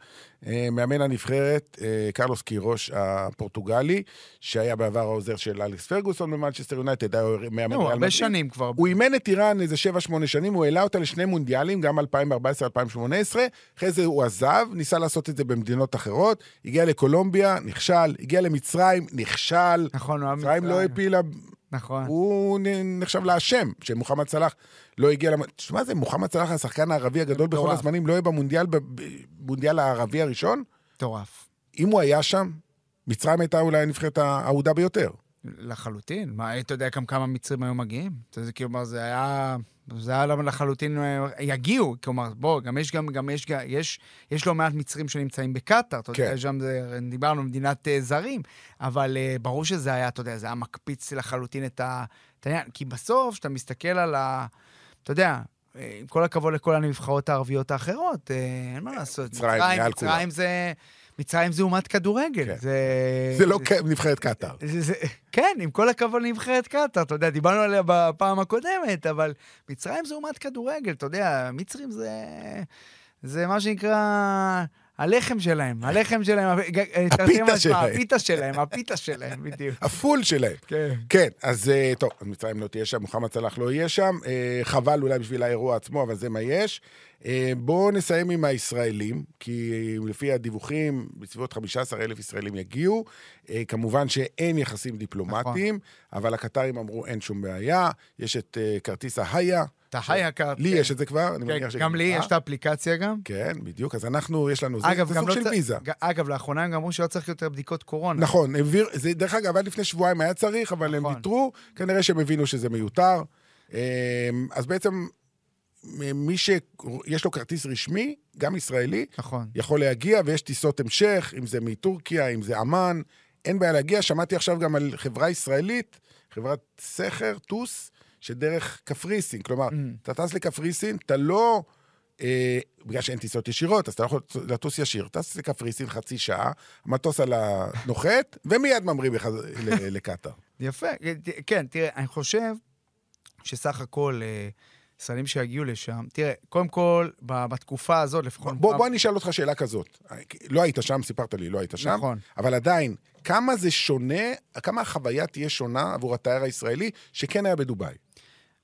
מאמן הנבחרת, קרלוס קירוש הפורטוגלי, שהיה בעבר העוזר של אלכס פרגוסון במנצ'סטר יונייטד, היה מאמן נו, ריאל הרבה. שנים כבר. הוא אימן את איראן איזה 7-8 שנים, הוא העלה אותה לשני מונדיאלים, גם 2014-2018, אחרי זה הוא עזב, ניסה לעשות את זה במדינות אחרות, הגיע לקולומביה, נכשל, הגיע למצרים, נכשל. נכון, הוא היה מצרים לא הפילה, נכון. הוא נחשב לאשם, שמוחמד סלאח לא הגיע למ... תשמע, זה מוחמד סלאח, השחקן הערבי הגדול בכל. הזמנים, לא יהיה במונדיאל, במונדיאל הערבי הראשון? מטורף. אם הוא היה שם, מצרים הייתה אולי הנבחרת האהודה ביותר. לחלוטין. מה, אתה יודע גם כמה מצרים היו מגיעים? אתה יודע, כלומר, זה היה... זה היה לחלוטין, אה, יגיעו, כלומר, בוא, גם יש, גם, גם יש, יש, יש לא מעט מצרים שנמצאים בקטאר, אתה יודע, כן. שם זה, דיברנו, מדינת uh, זרים, אבל uh, ברור שזה היה, אתה יודע, זה היה מקפיץ לחלוטין את העניין, כי בסוף, כשאתה מסתכל על ה... אתה יודע, עם כל הכבוד לכל הנבחרות הערביות האחרות, אין מה לעשות. מצרים, כולם. מצרים זה... מצרים זה אומת כדורגל. כן. זה... זה לא כ- נבחרת קטאר. זה, זה, כן, עם כל הכבוד לנבחרת קטאר, אתה יודע, דיברנו עליה בפעם הקודמת, אבל מצרים זה אומת כדורגל, אתה יודע, מצרים זה, זה מה שנקרא הלחם שלהם, הלחם שלהם, משמע, שלהם. הפיתה שלהם, הפיתה שלהם, בדיוק. <laughs> הפול שלהם. כן. כן, אז אה, טוב, מצרים לא תהיה שם, מוחמד סלאח לא יהיה שם. אה, חבל אולי בשביל האירוע עצמו, אבל זה מה יש. אה, בואו נסיים עם הישראלים, כי לפי הדיווחים, בסביבות 15 אלף ישראלים יגיעו. אה, כמובן שאין יחסים דיפלומטיים, נכון. אבל הקטרים אמרו אין שום בעיה. יש את אה, כרטיס ההיה. אתה חי יקר. לי יש את זה כבר, אני מניח כן, גם לי. יש את האפליקציה גם. כן, בדיוק. אז אנחנו, יש לנו, זה, סוג לא של ויזה. אגב, לאחרונה הם גם אמרו שלא צריך יותר בדיקות קורונה. נכון, דרך אגב, עד לפני שבועיים היה צריך, אבל הם נכון. ויתרו, כנראה שהם הבינו שזה מיותר. אמ, אז בעצם, מי שיש לו כרטיס רשמי, גם ישראלי, נכון. יכול להגיע, ויש טיסות המשך, אם זה מטורקיה, אם זה עמאן, אין בעיה להגיע. שמעתי עכשיו גם על חברה ישראלית, חברת סכר, טוס, שדרך קפריסין. כלומר, Mm. אתה טס לקפריסין, אתה לא... אה, בגלל שאין טיסות ישירות, אז אתה לא יכול לטוס ישיר. טס לקפריסין חצי שעה, המטוס על הנוחת, ומיד ממריא בחז... <laughs> לקטאר. יפה. כן, תראה, אני חושב שסך הכל אה, ישראלים שיגיעו לשם, תראה, קודם כל, בתקופה הזאת, לפחות... בוא, בוא אני אשאל אותך שאלה כזאת. לא היית שם, סיפרת לי, לא היית שם. נכון. אבל עדיין, כמה זה שונה, כמה החוויה תהיה שונה עבור התייר הישראלי שכן היה בדובאי?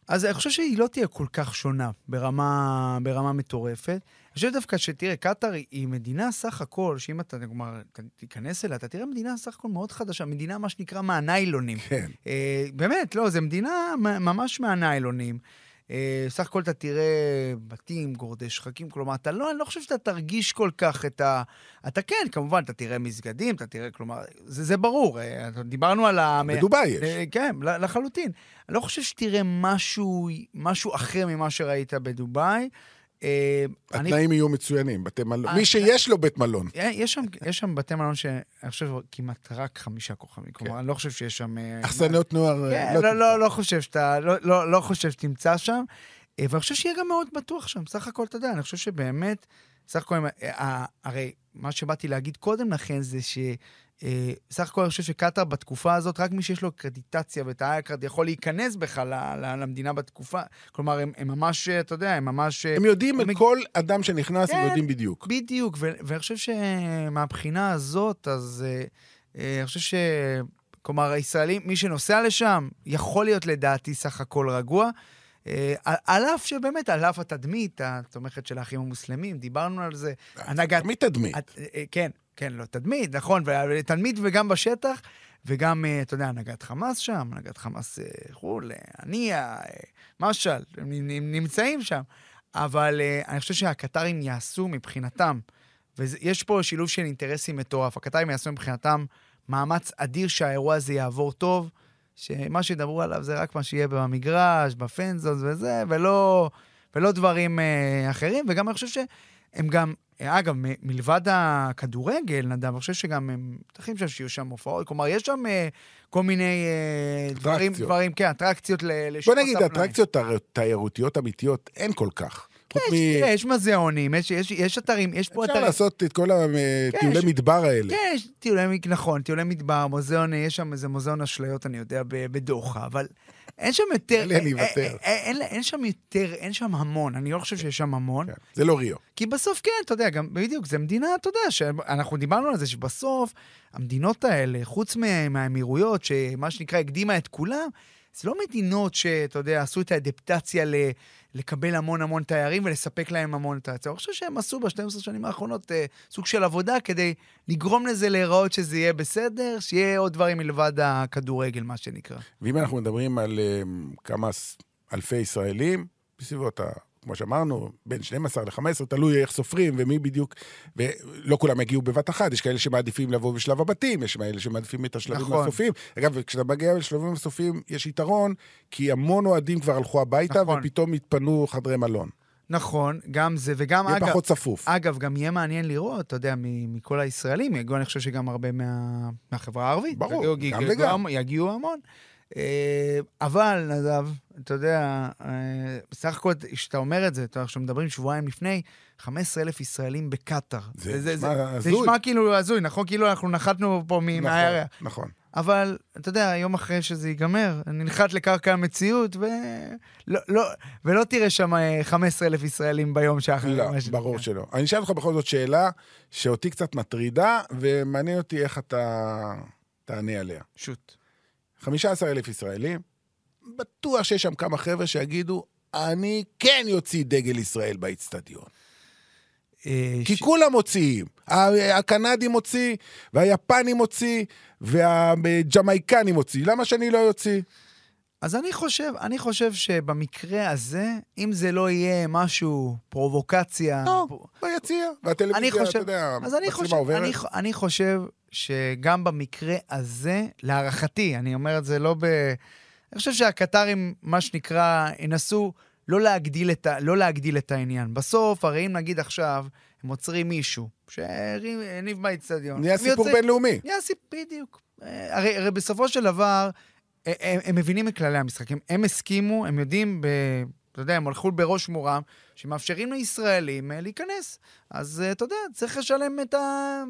אז אני חושב שהיא לא תהיה כל כך שונה ברמה, ברמה מטורפת. אני חושב דווקא שתראה, קטאר היא- מדינה סך הכל, שאם אתה, כלומר, תיכנס אליה, אתה תראה מדינה סך הכל מאוד חדשה, מדינה מה שנקרא מהניילונים. כן. אה, באמת, לא, זו מדינה ממש מהניילונים. אה, סך הכל אתה תראה בתים, גורדי שחקים, כלומר, אתה לא, אני לא חושב שאתה תרגיש כל כך את ה... אתה כן, כמובן, אתה תראה מסגדים, אתה תראה, כלומר, זה, זה ברור, אה, דיברנו על ה... בדובאי יש. אה, כן, לחלוטין. אני לא חושב שתראה משהו, משהו אחר ממה שראית בדובאי. אה, אני- התנאים יהיו מצוינים, בתי מלון. אה, מי שיש לו בית מלון. אה, יש שם, יש שם בתי מלון שאני חושב כמעט רק חמישה כוכבים. כלומר, אני לא חושב שיש שם... אה, אכסניות נוער... כן, לא לא. לא, לא חושב שאתה, לא, לא, לא חושב שתמצא שם, אה, ואני חושב שיהיה גם מאוד בטוח שם. סך הכל, אתה יודע, אני חושב שבאמת, סך הכל, אה, אה, הרי מה שבאתי להגיד קודם לכן זה ש... אה, סך הכל אני חושב שקטאר בתקופה הזאת, רק מי שיש לו קרדיטציה ואת האייקרד יכול להיכנס בכלל למדינה בתקופה. כלומר, הם, הם ממש, אתה יודע, הם ממש... אה, הם יודעים, הם- כל אדם שנכנס, הם כן. יודעים בדיוק. בדיוק, ואני חושב שמהבחינה הזאת, אז אה, אה, אני חושב ש... כלומר, הישראלים, מי שנוסע לשם, יכול להיות לדעתי סך הכל רגוע. על- אף שבאמת, על אף התדמית התומכת של האחים המוסלמים, דיברנו על זה. הנהגת... מי תדמית? כן, כן, לא, תדמית, נכון, ותדמית וגם בשטח, וגם, אה, אתה יודע, הנהגת חמאס שם, הנהגת חמאס אה, חו"ל, הנייה, אה, משל, הם נמצאים שם. אבל אני חושב שהקטרים יעשו מבחינתם, ויש פה שילוב של אינטרסים מטורף, הקטרים יעשו מבחינתם מאמץ אדיר שהאירוע הזה יעבור טוב, שמה שידברו עליו זה רק מה שיהיה במגרש, בפנזונס וזה, ולא, ולא דברים אחרים, וגם אני חושב שהם גם, אגב, מ- מלבד הכדורגל, נדב, אני חושב שגם הם בטוחים שם שיהיו שם הופעות, כלומר, יש שם אה, כל מיני אה, דברים. דברים, כן, אטרקציות לשעות בוא נגיד. אטרקציות תיירותיות אמיתיות, אין כל כך. כן, יש, מ- יש מוזיאונים, יש, יש, יש אתרים, יש פה אפשר אתרים. לעשות את כל כן, הטיולי יש- מדבר האלה. כן, יש טיולי, נכון, טיולי מדבר, מוזיאון, יש שם איזה מוזיאון אשליות, אני יודע, בדוחה, אבל אין שם יותר... נראה לי אני אה, אוותר. אה, אה, אין אין שם יותר, אין שם המון, אני לא חושב שיש שם המון. כן, זה לא ריו. כי בסוף כן, אתה יודע, גם בדיוק, זה מדינה, אתה יודע, שאנחנו דיברנו על זה שבסוף המדינות האלה, חוץ מה- מהאמירויות, שמה שנקרא הקדימה את כולם, זה לא מדינות שאתה יודע, עשו את האדפטציה. לקבל המון המון תיירים ולספק להם המון תיירים. אני חושב שהם עשו ב-12 שנים האחרונות אה, סוג של עבודה כדי לגרום לזה להיראות שזה יהיה בסדר, שיהיה עוד דברים מלבד הכדורגל, מה שנקרא. ואם אנחנו מדברים על אה, כמה אלפי ישראלים, בסביבות, ה, כמו שאמרנו, בין 12 ל-15, תלוי איך סופרים ומי בדיוק, ולא כולם יגיעו בבת אחת, יש כאלה שמעדיפים לבוא בשלב הבתים, יש כאלה שמעדיפים את השלבים נכון. הסופיים. אגב, כשאתה מגיע לשלבים הסופיים, יש יתרון, כי המון אוהדים כבר הלכו הביתה, נכון. ופתאום התפנו חדרי מלון. נכון, גם זה, וגם יהיה אגב... פחות צפוף. אגב, גם יהיה מעניין לראות, אתה יודע, מכל הישראלים, יגיעו, אני חושב שגם הרבה מה, מהחברה הערבית. ברור, יגיעו, גם יגיעו, וגם. יגיעו המון. אה, אבל, נדב, אתה יודע, אה, בסך הכל, כשאתה אומר את זה, אתה יודע, כשמדברים שבועיים לפני, 15,000 ישראלים בקטאר. זה נשמע זה, זה הזוי. נשמע כאילו הזוי, נכון? כאילו אנחנו נחתנו פה מהירח. נכון, נכון. אבל, אתה יודע, יום אחרי שזה ייגמר, ננחת לקרקע המציאות, ו... לא, לא, ולא תראה שם אה, 15,000 ישראלים ביום שאחרי. לא. ברור שלא. אני אשאל אותך בכל זאת שאלה שאותי קצת מטרידה, ומעניין אותי איך אתה תענה עליה. שוט. 15,000 ישראלים, בטוח שיש שם כמה חבר'ה שיגידו, אני כן יוציא דגל ישראל באיצטדיון. אה, כי ש- כולם מוציאים. הקנדי מוציא, והיפני מוציא, והג'מייקני מוציא. למה שאני לא אוציא? אז אני חושב, אני חושב שבמקרה הזה, אם זה לא יהיה משהו, פרובוקציה... לא, ביציע. והטלוויזיה, אתה יודע, חושב, עוברת. אני, אני חושב שגם במקרה הזה, להערכתי, אני אומר את זה לא ב... אני חושב שהקטרים, מה שנקרא, ינסו לא להגדיל את, ה, לא להגדיל את העניין. בסוף, הרי אם נגיד עכשיו, הם עוצרים מישהו שהניב באיצטדיון. נהיה סיפור יוצאים- בינלאומי. נהיה סיפור, בדיוק. אה, הרי, הרי בסופו של דבר, הם, הם מבינים את כללי המשחק. הם, הם הסכימו, הם יודעים, ב, אתה יודע, הם הלכו בראש מורם, שמאפשרים לישראלים אה, להיכנס. אז אה, אתה יודע, צריך לשלם את ה...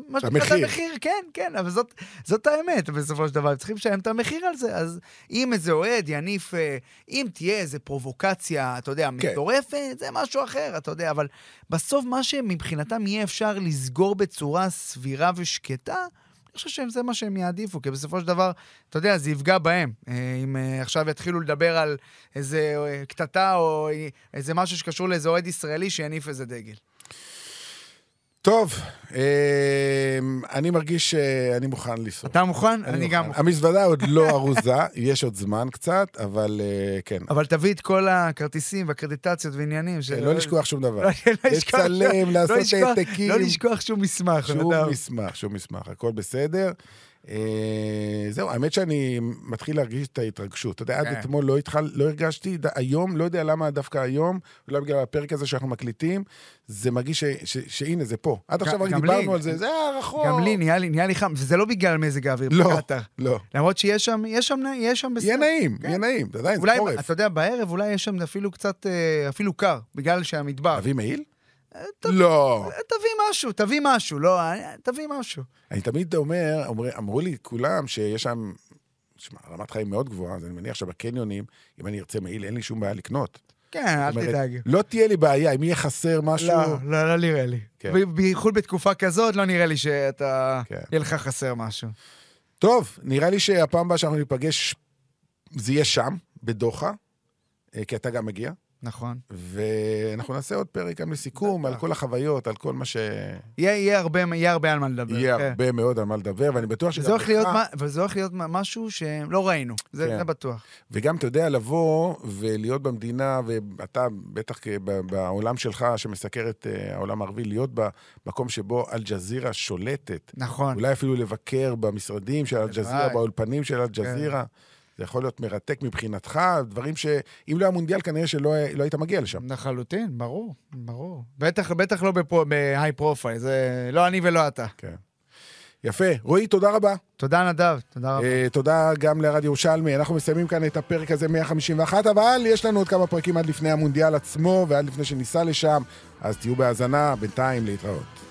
מה שנקרא, את המחיר. המחיר, כן, כן, אבל זאת, זאת האמת, בסופו של דבר, הם צריכים לשלם את המחיר על זה. אז אם איזה אוהד יניף, אה, אם תהיה איזה פרובוקציה, אתה יודע, כן. מטורפת, זה משהו אחר, אתה יודע, אבל בסוף מה שמבחינתם יהיה אפשר לסגור בצורה סבירה ושקטה, חושב שזה מה שהם יעדיפו, כי בסופו של דבר, אתה יודע, זה יפגע בהם. אה, אם אה, עכשיו יתחילו לדבר על איזה אה, קטטה או איזה משהו שקשור לאיזה אוהד ישראלי שיניף איזה דגל. טוב, אה, אני מרגיש שאני מוכן לנסוע. אתה מוכן? אני גם מוכן. המזוודה עוד לא <laughs> ארוזה, יש עוד זמן קצת, אבל אה, כן. אבל תביא את כל הכרטיסים והקרדיטציות ועניינים. של- לא לשכוח שום דבר. לא לשכוח- לצלם, לא לעשות העתקים. לא לשכוח שום מסמך. שום. מסמך, שום מסמך, הכל בסדר. אה, זהו, האמת שאני מתחיל להרגיש את ההתרגשות. אתה יודע, עד כן. אתמול לא התחל, לא הרגשתי, היום, לא יודע למה דווקא היום, אולי בגלל הפרק הזה שאנחנו מקליטים, זה מרגיש שהנה, זה פה. עד עכשיו רק דיברנו. על זה, זה היה רחוק. גם לי, נהיה לי, חם, וזה לא בגלל מזג האוויר לא. לא. למרות שיש שם, יש שם, יש שם בסדר. יהיה נעים, כן. יהיה נעים, זה עדיין, זה חורף. אתה יודע, בערב אולי יש שם אפילו קצת, אה, אפילו קר, בגלל שהמדבר. תביא מעיל? אה, לא. תביא משהו, תביא משהו, לא, אה, תביא משהו. אני תמיד אומר, אומר, אמרו לי כולם שיש שם, שמע, רמת חיים מאוד גבוהה, אז אני מניח שבקניונים, אם אני ארצה מעיל, אין לי שום בעיה לקנות. כן, אל אומרת, תדאג. לא תהיה לי בעיה, אם יהיה חסר משהו... לא, לא, לא נראה לי. כן. בייחוד בתקופה כזאת, לא נראה לי שאתה... כן. יהיה לך חסר משהו. טוב, נראה לי שהפעם הבאה שאנחנו ניפגש, זה יהיה שם, בדוחה, אה, כי אתה גם מגיע, נכון. ואנחנו נעשה עוד פרק גם לסיכום. על כל החוויות, על כל מה ש... יהיה, יהיה, הרבה, יהיה הרבה על מה לדבר. יהיה כן. הרבה מאוד על מה לדבר, ואני בטוח שגם לך- מה- וזה הולך להיות משהו שלא ראינו, זה כן. זה בטוח. וגם, אתה יודע, לבוא ולהיות במדינה, ואתה בטח בעולם שלך, שמסקר את אה, העולם הערבי, להיות במקום שבו אל-ג'זירה שולטת. נכון. אולי אפילו לבקר במשרדים של אל-ג'זירה. כן. באולפנים של אל-ג'זירה. זה יכול להיות מרתק מבחינתך, דברים שאם לא היה מונדיאל, כנראה שלא לא היית מגיע לשם. לחלוטין, ברור, ברור. בטח, בטח לא בהיי פרופייל, זה לא אני ולא אתה. כן. יפה. רועי, תודה רבה. תודה נדב, תודה רבה. אה, תודה גם לרדיו ירושלמי. אנחנו מסיימים כאן את הפרק הזה 151, אבל יש לנו עוד כמה פרקים עד לפני המונדיאל עצמו ועד לפני שניסע לשם, אז תהיו בהאזנה, בינתיים להתראות.